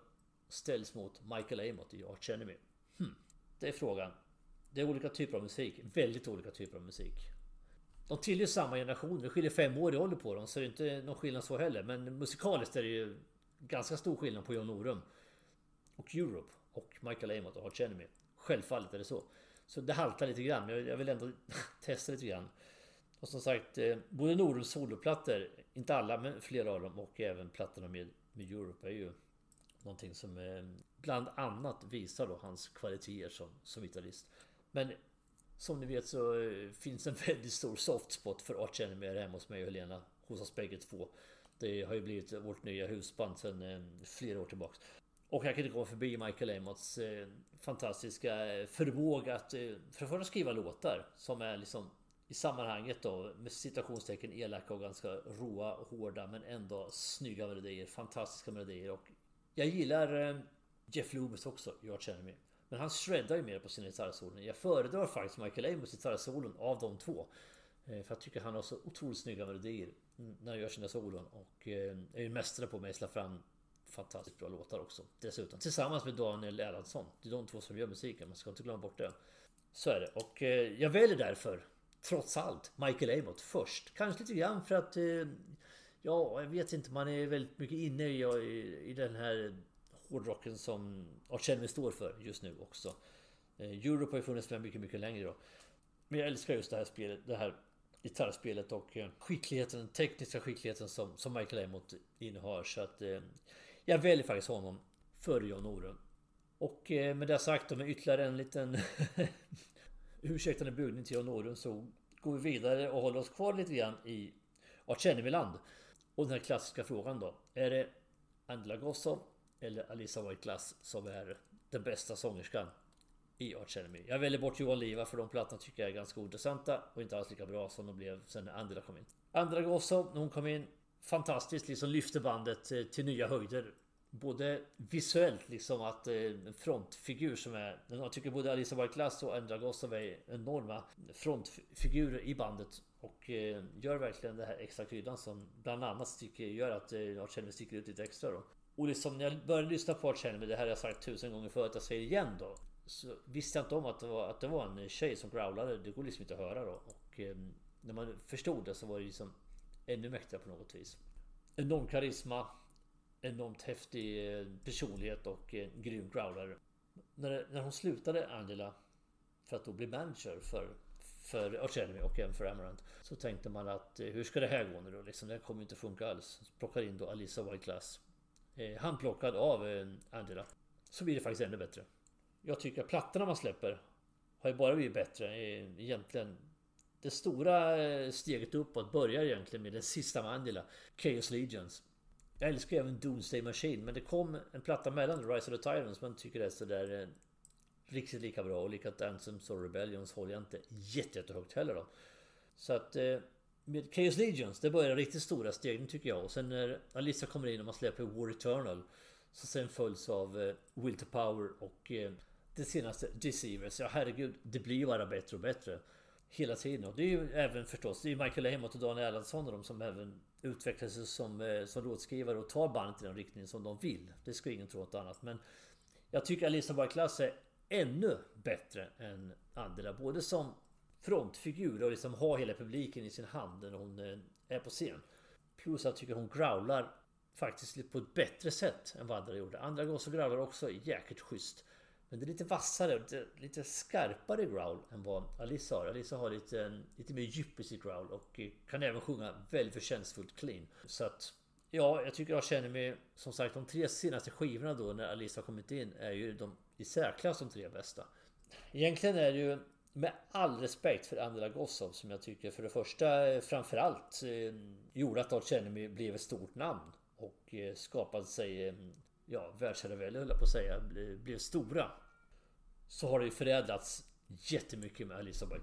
S1: ställs mot Michael Amott i Arch Enemy. Hmm. Det är frågan. Det är olika typer av musik. Väldigt olika typer av musik. De tillhör samma generation. Det skiljer fem år i ålder på dem. Så det är inte någon skillnad så heller. Men musikaliskt är det ju ganska stor skillnad på John Norum. Och Europe. Och Michael Amott och Hart Enemy. Självfallet är det så. Så det haltar lite grann. men Jag vill ändå [laughs] testa lite grann. Och som sagt, eh, både Norums soloplattor, inte alla men flera av dem och även plattorna med, med Europe är ju någonting som eh, bland annat visar då hans kvaliteter som, som gitarrist. Men som ni vet så eh, finns en [laughs] väldigt stor soft spot för Arch Enemy hemma hos mig och Helena. Hos oss bägge två. Det har ju blivit vårt nya husband sedan eh, flera år tillbaks. Och jag kan inte gå förbi Michael Amotts eh, fantastiska eh, förmåga att eh, för första skriva låtar som är liksom i sammanhanget då med citationstecken elaka och ganska råa och hårda men ändå snygga melodier, fantastiska melodier och jag gillar eh, Jeff Loomis också, jag känner mig. Men han shreddar ju mer på sina gitarrsolon. Jag föredrar faktiskt Michael Amos gitarrsolon av de två. Eh, för jag tycker han har så otroligt snygga melodier när han gör sina solon. Och eh, är ju mästare på att mejsla fram fantastiskt bra låtar också. Dessutom. Tillsammans med Daniel Erlandsson. Det är de två som gör musiken. Man ska inte glömma bort det. Så är det. Och jag väljer därför trots allt Michael Amott först. Kanske lite grann för att Ja, jag vet inte. Man är väldigt mycket inne i, i den här hårdrocken som Arch står för just nu också. Eh, Europe har ju funnits med mycket, mycket längre då. Men jag älskar just det här spelet, det här gitarrspelet och eh, skickligheten, den tekniska skickligheten som, som Michael Amott innehar. Så att eh, jag väljer faktiskt honom före John Norum. Och eh, med det sagt och med ytterligare en liten [laughs] ursäktande bugning till John Norum så går vi vidare och håller oss kvar lite grann i Arch Enemy-land. Och den här klassiska frågan då. Är det Angela Gossow eller Alisa Whiteglass som är den bästa sångerskan i Arch Enemy? Jag väljer bort Johan Liva för de plattorna tycker jag är ganska ointressanta och inte alls lika bra som de blev sen när Angela kom in. Angela Gossow, när hon kom in, fantastiskt liksom lyfte bandet eh, till nya höjder. Både visuellt liksom att eh, en frontfigur som är... Jag tycker både Alisa Whiteglass och Angela Gossow är enorma frontfigurer i bandet. Och eh, gör verkligen den här extra kryddan som bland annat tycker gör att eh, Arch Enemy sticker ut lite extra då. Och liksom när jag började lyssna på Art Enemy, det här har jag sagt tusen gånger förut, jag säger igen då. Så visste jag inte om att det var, att det var en tjej som growlade. Det går liksom inte att höra då. Och eh, när man förstod det så var det liksom ännu mäktigare på något vis. Enorm karisma. Enormt häftig eh, personlighet och en grym growlare. När, när hon slutade Angela för att då bli manager för för Arch och även för Amarant. Så tänkte man att eh, hur ska det här gå nu då? Liksom, det kommer inte funka alls. Så plockar in då Alisa White Glass. Eh, handplockad av eh, Angela. Så blir det faktiskt ännu bättre. Jag tycker att plattorna man släpper har ju bara blivit bättre. Eh, egentligen det stora eh, steget uppåt börjar egentligen med den sista med Angela. Chaos Legions. Jag älskar även Doomsday Machine men det kom en platta mellan Rise of the Tyrants man tycker det är sådär eh, riktigt lika bra och likadant Anthems och Rebellions håller jag inte jättehögt heller då. Så att eh, med Chaos Legions, det börjar riktigt stora stegen tycker jag. Och sen när Alissa kommer in och man släpper War Eternal. Så sen följs av eh, Will to Power och eh, det senaste Deceivers. Ja herregud, det blir ju bara bättre och bättre hela tiden. Och det är ju även förstås, det är Michael Hemmott och Daniel Erlandsson och de som även utvecklar sig som, eh, som låtskrivare och tar bandet i den riktningen som de vill. Det ska ingen tro något annat. Men jag tycker Alissa Barklass är ännu bättre än Andela. Både som frontfigur och liksom har hela publiken i sin hand när hon eh, är på scen. Plus jag tycker hon growlar faktiskt på ett bättre sätt än vad andra gjorde. Andra gånger så growlar också jäkligt schysst. Men det är lite vassare, lite, lite skarpare growl än vad Alissa har. Alissa har lite, lite mer djup i sitt growl och kan även sjunga väldigt förtjänstfullt clean. Så att Ja, jag tycker jag känner mig som sagt de tre senaste skivorna då när Alissa har kommit in är ju de i särklass de tre bästa. Egentligen är det ju med all respekt för Angela Gossow som jag tycker för det första framförallt eh, gjorde att Dolce Kennedy blev ett stort namn och eh, skapade sig eh, ja, världsherravälde höll jag på att säga, blev stora så har det ju förädlats jättemycket med Alisa by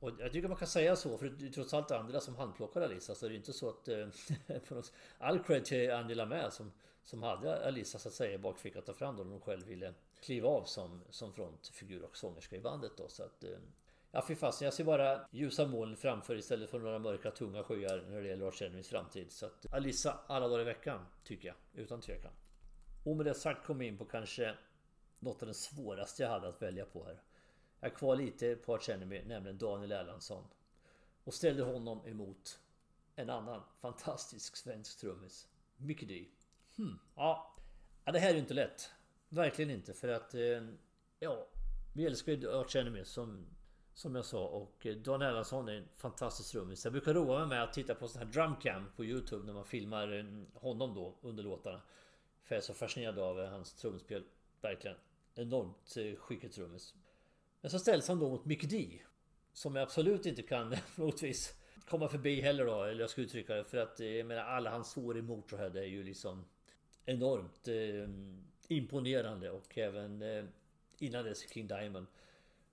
S1: Och jag tycker man kan säga så, för det är trots allt Angela som handplockar Alisa. Så det är inte så att... [laughs] All cred till Angela med som, som hade Alisa så att säga i bakfickan att ta fram då när hon själv ville kliva av som, som frontfigur och sångerska i bandet då. Så att... Eh, ja fy fasen, jag ser bara ljusa moln framför istället för några mörka tunga skyar när det gäller Lars Elmins framtid. Så att Alissa alla dagar i veckan, tycker jag. Utan tvekan. Och med det sagt kom jag in på kanske något av det svåraste jag hade att välja på här. Jag är kvar lite på Arch Enemy, nämligen Daniel Erlandsson. Och ställde honom emot en annan fantastisk svensk trummis. Mickey D. Hmm. Ja. ja, det här är ju inte lätt. Verkligen inte för att... Eh, ja, vi älskar ju Arch Enemy som, som jag sa och eh, Dan Erlandsson är en fantastisk trummis. Jag brukar roa mig med att titta på sån här drumcam på Youtube när man filmar eh, honom då under låtarna. För jag är så fascinerad av hans trumspel. Verkligen enormt skicklig trummis. Men så ställs han då mot Mick D. Som jag absolut inte kan [laughs] på något vis komma förbi heller då, eller jag ska uttrycka det. För att jag menar alla hans år i Motorhead är ju liksom enormt eh, imponerande och även eh, innan dess King Diamond.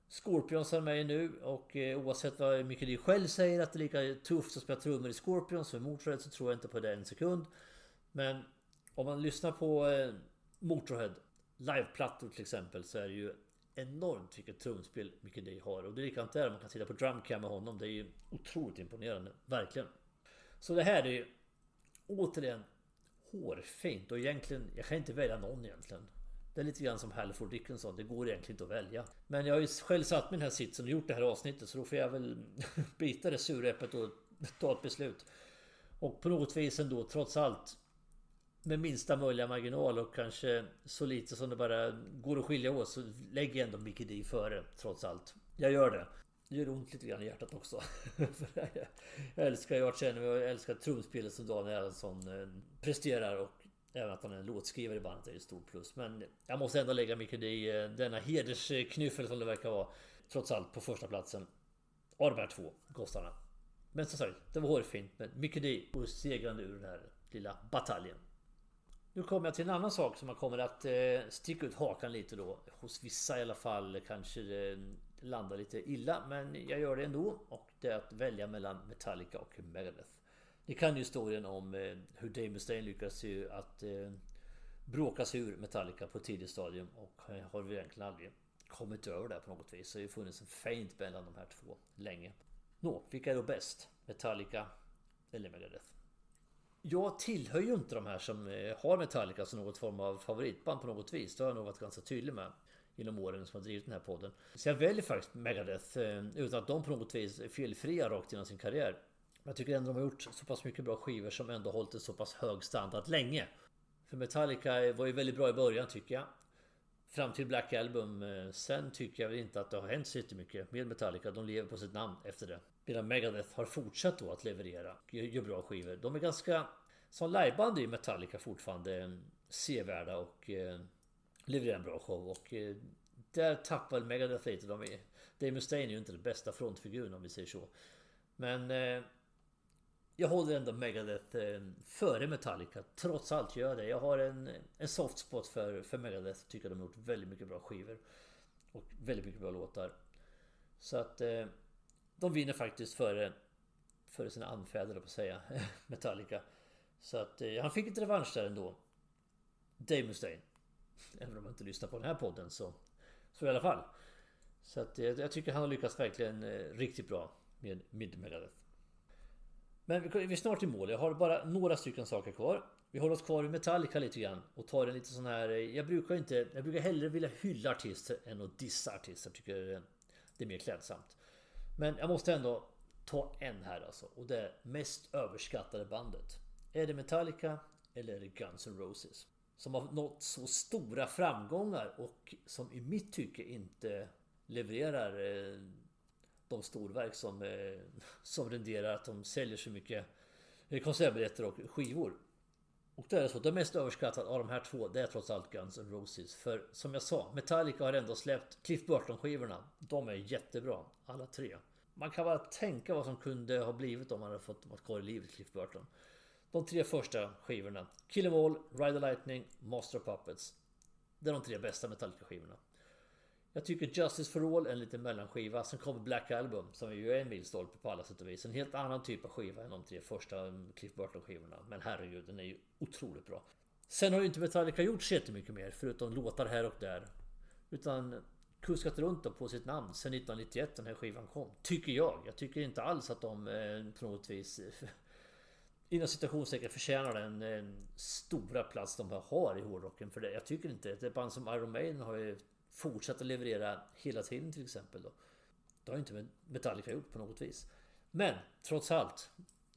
S1: Scorpions är med nu och eh, oavsett vad Mick D själv säger att det är lika tufft att spela trummor i Scorpions som i så tror jag inte på det en sekund. Men om man lyssnar på eh, liveplattor till exempel så är det ju enormt vilket trumspel Mickey Day har. Och det är likadant där, man kan titta på drumcam med honom. Det är ju otroligt imponerande, verkligen. Så det här är ju återigen hårfint och egentligen, jag kan inte välja någon egentligen. Det är lite grann som Halford Dickinson, det går egentligen inte att välja. Men jag har ju själv satt mig i den här sitsen och gjort det här avsnittet så då får jag väl [laughs] bita det suräppet och ta ett beslut. Och på något vis ändå trots allt med minsta möjliga marginal och kanske så lite som det bara går att skilja åt så lägger jag ändå Mickey D före trots allt. Jag gör det. Det gör ont lite grann i hjärtat också. [laughs] jag älskar Art Cheney och jag älskar trumspelet som Daniel Erlandsson eh, presterar och även att han är en låtskrivare i bandet är ett stort plus. Men jag måste ändå lägga mycket i eh, denna hedersknyffel som det verkar vara, trots allt på första platsen. av de här två gossarna. Men som sagt, det var hårfint. Men mycket i och segrande ur den här lilla bataljen. Nu kommer jag till en annan sak som kommer att eh, sticka ut hakan lite då. Hos vissa i alla fall kanske det landar lite illa. Men jag gör det ändå. Och det är att välja mellan Metallica och Megadeth. Ni kan ju historien om eh, hur Dave Mustaine lyckas ju att eh, bråka sig ur Metallica på ett tidigt stadium. Och eh, har vi egentligen aldrig kommit över det på något vis. Så det har ju funnits en feint mellan de här två länge. Nå, vilka är då bäst? Metallica eller Megadeth? Jag tillhör ju inte de här som eh, har Metallica som något form av favoritband på något vis. Det har jag nog varit ganska tydlig med genom åren som har drivit den här podden. Så jag väljer faktiskt Megadeth eh, utan att de på något vis är felfria rakt genom sin karriär. Men jag tycker ändå de har gjort så pass mycket bra skivor som ändå hållit en så pass hög standard länge. För Metallica var ju väldigt bra i början tycker jag. Fram till Black Album. Eh, sen tycker jag väl inte att det har hänt så mycket med Metallica. De lever på sitt namn efter det. Medan Megadeth har fortsatt då att leverera. Gör bra skivor. De är ganska... Som liveband är Metallica fortfarande eh, sevärda och levererar en bra show. Och eh, där tappar Megadeth lite. De är, Dave Mustaine är ju inte den bästa frontfiguren om vi säger så. Men eh, jag håller ändå Megadeth eh, före Metallica. Trots allt gör jag det. Jag har en, en soft spot för, för Megadeth. Tycker de har gjort väldigt mycket bra skivor. Och väldigt mycket bra låtar. Så att eh, de vinner faktiskt före, före sina anfäder på att säga. [laughs] Metallica. Så att eh, han fick ett revansch där ändå. Dave Mustaine. Även om man inte lyssnar på den här podden så, så i alla fall. Så att jag tycker han har lyckats verkligen eh, riktigt bra med Mid Megadeth. Men vi är snart i mål. Jag har bara några stycken saker kvar. Vi håller oss kvar i Metallica lite grann och tar en lite sån här... Eh, jag brukar inte... Jag brukar hellre vilja hylla artister än att dissa artister. Jag tycker eh, det är mer klädsamt. Men jag måste ändå ta en här alltså. Och det är mest överskattade bandet. Är det Metallica eller är det Guns N' Roses? Som har nått så stora framgångar och som i mitt tycke inte levererar eh, de storverk som, eh, som renderar att de säljer så mycket eh, konsertbiljetter och skivor. Och då är det så, det mest överskattade av de här två det är trots allt Guns N' Roses. För som jag sa, Metallica har ändå släppt Cliff Burton-skivorna. De är jättebra, alla tre. Man kan bara tänka vad som kunde ha blivit om man hade fått vara kvar i livet, Cliff Burton. De tre första skivorna. Kill Em All, Ride the Lightning, Master of Puppets. Det är de tre bästa Metallica-skivorna. Jag tycker Justice for All är en liten mellanskiva. Sen kommer Black Album som ju är en milstolpe på alla sätt och vis. En helt annan typ av skiva än de tre första um, Cliff Burton-skivorna. Men herregud, den är ju otroligt bra. Sen har ju inte Metallica gjort så jättemycket mer förutom låtar här och där. Utan kuskat runt på sitt namn sen 1991 den här skivan kom. Tycker jag. Jag tycker inte alls att de eh, på något vis inom citationstecken förtjänar den, den stora plats de har i hårdrocken. För det. Jag tycker inte ett band som Iron Maiden har ju fortsatt att leverera hela tiden till exempel. Då. Det har ju inte Metallica gjort på något vis. Men trots allt.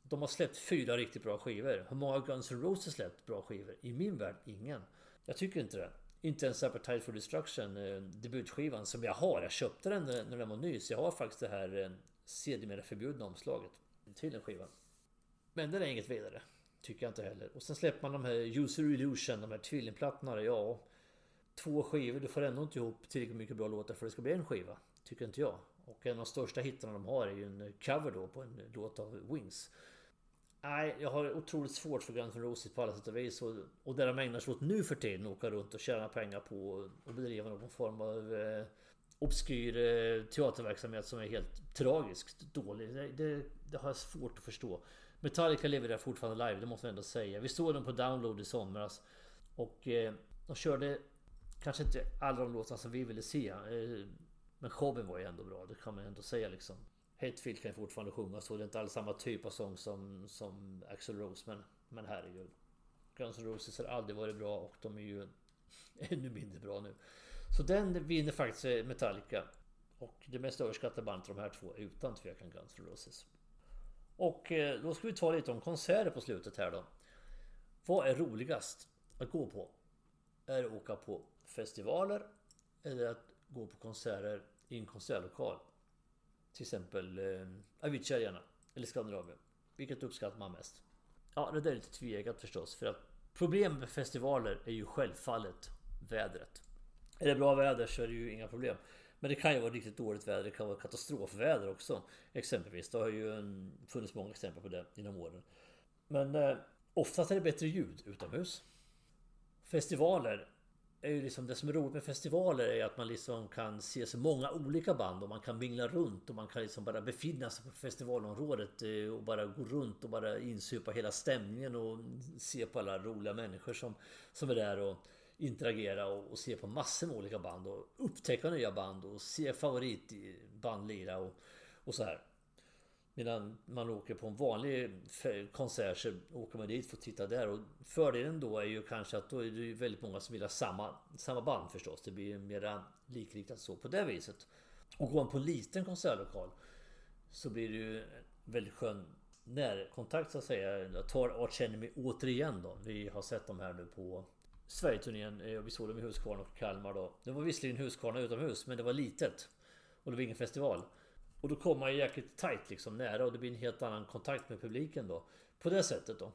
S1: De har släppt fyra riktigt bra skivor. Hur många Guns N' Roses släppt bra skivor? I min värld, ingen. Jag tycker inte det. Inte ens Appetite for Destruction, eh, debutskivan som jag har. Jag köpte den när den var ny. Så jag har faktiskt det här eh, sedermera förbjudna omslaget till den skivan. Men den är inget vidare. Tycker jag inte heller. Och sen släpper man de här User Illusion, de här tvillingplattorna. Ja, två skivor. Du får ändå inte ihop tillräckligt mycket bra låtar för att det ska bli en skiva. Tycker inte jag. Och en av de största hittarna de har är ju en cover då på en låt av Wings. Nej, jag har otroligt svårt för Guns N' Roses på alla sätt och vis. Och, och det de ägnar sig åt nu för tiden, åka runt och tjäna pengar på och bedriva någon form av eh, obskyr eh, teaterverksamhet som är helt tragiskt dålig. Det, det, det, har jag svårt att förstå. Metallica levererar fortfarande live, det måste man ändå säga. Vi såg dem på download i somras. Och eh, de körde Kanske inte alla de låtarna som vi ville se. Eh, men showen var ju ändå bra, det kan man ändå säga liksom. Hetfield kan ju fortfarande sjunga så det är inte alls samma typ av sång som, som Axel Rose men, men herregud. Guns N' Roses har aldrig varit bra och de är ju [laughs] ännu mindre bra nu. Så den vinner faktiskt eh, Metallica. Och det mest överskattade bandet av de här två är utan tvekan Guns N' Roses. Och eh, då ska vi ta lite om konserter på slutet här då. Vad är roligast att gå på? Är det att åka på festivaler eller att gå på konserter i en konsertlokal. Till exempel eh, Avicii Arena eller Skandinavien. Vilket uppskattar man mest? Ja, det där är lite tveeggat förstås. För att problemet med festivaler är ju självfallet vädret. Är det bra väder så är det ju inga problem. Men det kan ju vara riktigt dåligt väder, det kan vara katastrofväder också. Exempelvis, det har ju funnits många exempel på det genom åren. Men eh, oftast är det bättre ljud utomhus. Festivaler är ju liksom det som är roligt med festivaler är att man liksom kan se så många olika band och man kan mingla runt och man kan liksom bara befinna sig på festivalområdet eh, och bara gå runt och bara insupa hela stämningen och se på alla roliga människor som, som är där och interagera och, och se på massor med olika band och upptäcka nya band och se favoritband lira och, och så här. Medan man åker på en vanlig konsert så åker man dit för att titta där. Och fördelen då är ju kanske att då är det ju väldigt många som vill ha samma, samma band förstås. Det blir mera likriktat så på det viset. Och går man på en liten konsertlokal så blir det ju väldigt skön närkontakt så att säga. Jag tar Arch Enemy återigen då. Vi har sett dem här nu på Sverigeturnén. Eh, och vi såg dem i Huskvarna och Kalmar då. Det var visserligen Huskvarna utomhus men det var litet. Och det var ingen festival. Och då kommer man ju jäkligt tight liksom nära och det blir en helt annan kontakt med publiken då. På det sättet då.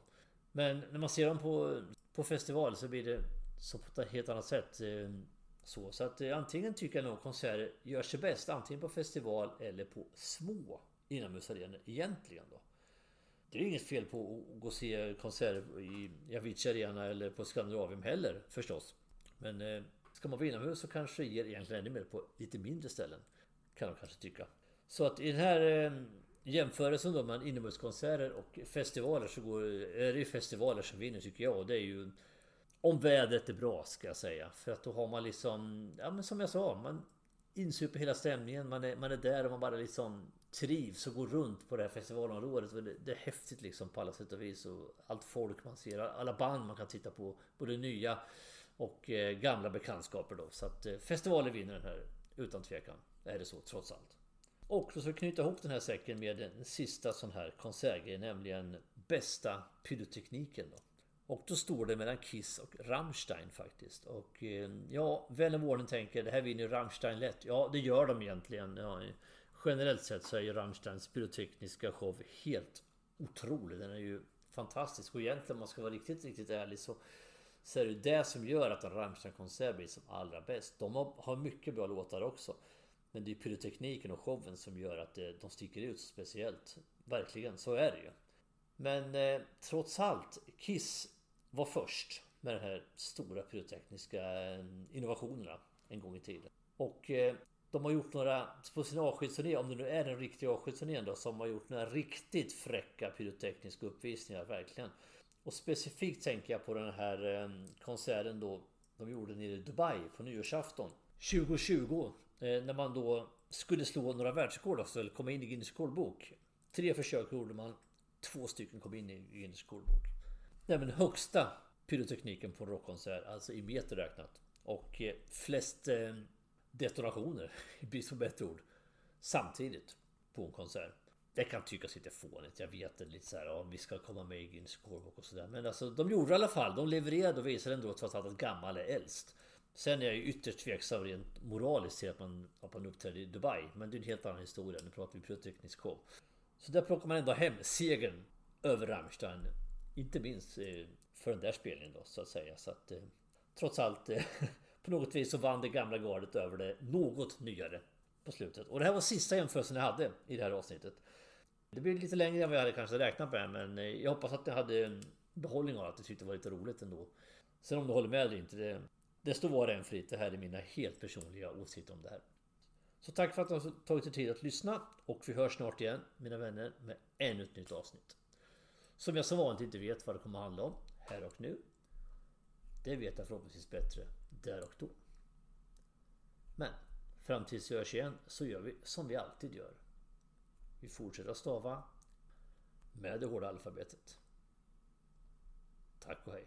S1: Men när man ser dem på, på festival så blir det så på ett helt annat sätt. Eh, så, så att eh, antingen tycker jag nog konserter gör sig bäst antingen på festival eller på små inomhusarenor egentligen då. Det är inget fel på att gå och se konserter i Avicii Arena eller på Skandinavium heller förstås. Men eh, ska man vara inomhus så kanske det ger egentligen ännu mer på lite mindre ställen. Kan de kanske tycka. Så att i den här eh, jämförelsen då mellan inomhuskonserter och festivaler så går, eh, är det ju festivaler som vinner tycker jag. Och det är ju om vädret är bra ska jag säga. För att då har man liksom, ja men som jag sa, man insuper hela stämningen. Man är, man är där och man bara liksom trivs och går runt på det här festivalområdet. Det, det är häftigt liksom på alla sätt och vis. Och allt folk man ser, alla band man kan titta på. Både nya och eh, gamla bekantskaper då. Så att eh, festivalen vinner den här utan tvekan. Är det så trots allt. Och så ska vi knyta ihop den här säcken med den sista sån här konsertgrej, nämligen bästa pyrotekniken då. Och då står det mellan Kiss och Rammstein faktiskt. Och eh, ja, vän av ordning tänker det här vinner Rammstein lätt. Ja, det gör de egentligen. Ja, generellt sett så är ju Rammsteins pyrotekniska show helt otrolig. Den är ju fantastisk. Och egentligen om man ska vara riktigt, riktigt ärlig så så är det det som gör att en Rammstein-konsert blir som allra bäst. De har mycket bra låtar också. Men det är pyrotekniken och showen som gör att eh, de sticker ut speciellt. Verkligen, så är det ju. Men eh, trots allt, Kiss var först med de här stora pyrotekniska eh, innovationerna en gång i tiden. Och eh, de har gjort några, på sin avskedsturné, om det nu är en riktig avskedsturné då, som har gjort några riktigt fräcka pyrotekniska uppvisningar, verkligen. Och specifikt tänker jag på den här ehm, konserten då de gjorde nere i Dubai på nyårsafton 2020 eh, när man då skulle slå några världsrekord också, eller komma in i Guinness rekordbok. Tre försök gjorde man. Två stycken kom in i Guinness rekordbok. Det är den högsta pyrotekniken på en rockkonsert, alltså i meter räknat. Och eh, flest ehm, detonationer, [laughs] i brist på bättre ord, samtidigt på en konsert. Det kan tyckas lite fånigt, jag vet det lite så här, om vi ska komma med i Guinness Scorebook och sådär. Men alltså de gjorde i alla fall, de levererade och visade ändå trots allt att gammal är äldst. Sen är jag ju ytterst tveksam rent moraliskt till att man, att man uppträdde i Dubai. Men det är en helt annan historia. Nu pratar vi pyroteknisk show. Så där plockar man ändå hem segern över Rammstein. Inte minst eh, för den där spelningen då så att säga. Så att eh, trots allt eh, [laughs] på något vis så vann det gamla gardet över det något nyare på slutet. Och det här var sista jämförelsen jag hade i det här avsnittet. Det blir lite längre än vad jag hade kanske räknat med men eh, jag hoppas att ni hade en behållning av att ni tyckte det var lite roligt ändå. Sen om du håller med eller inte, det, det står var och en fritt. Det här är mina helt personliga åsikter om det här. Så tack för att ni har tagit er tid att lyssna och vi hörs snart igen mina vänner med ännu ett nytt avsnitt. Som jag som vanligt inte vet vad det kommer att handla om här och nu. Det vet jag förhoppningsvis bättre där och då. Men fram tills jag hörs igen så gör vi som vi alltid gör. Vi fortsätter att stava med det hårda alfabetet. Tack och hej.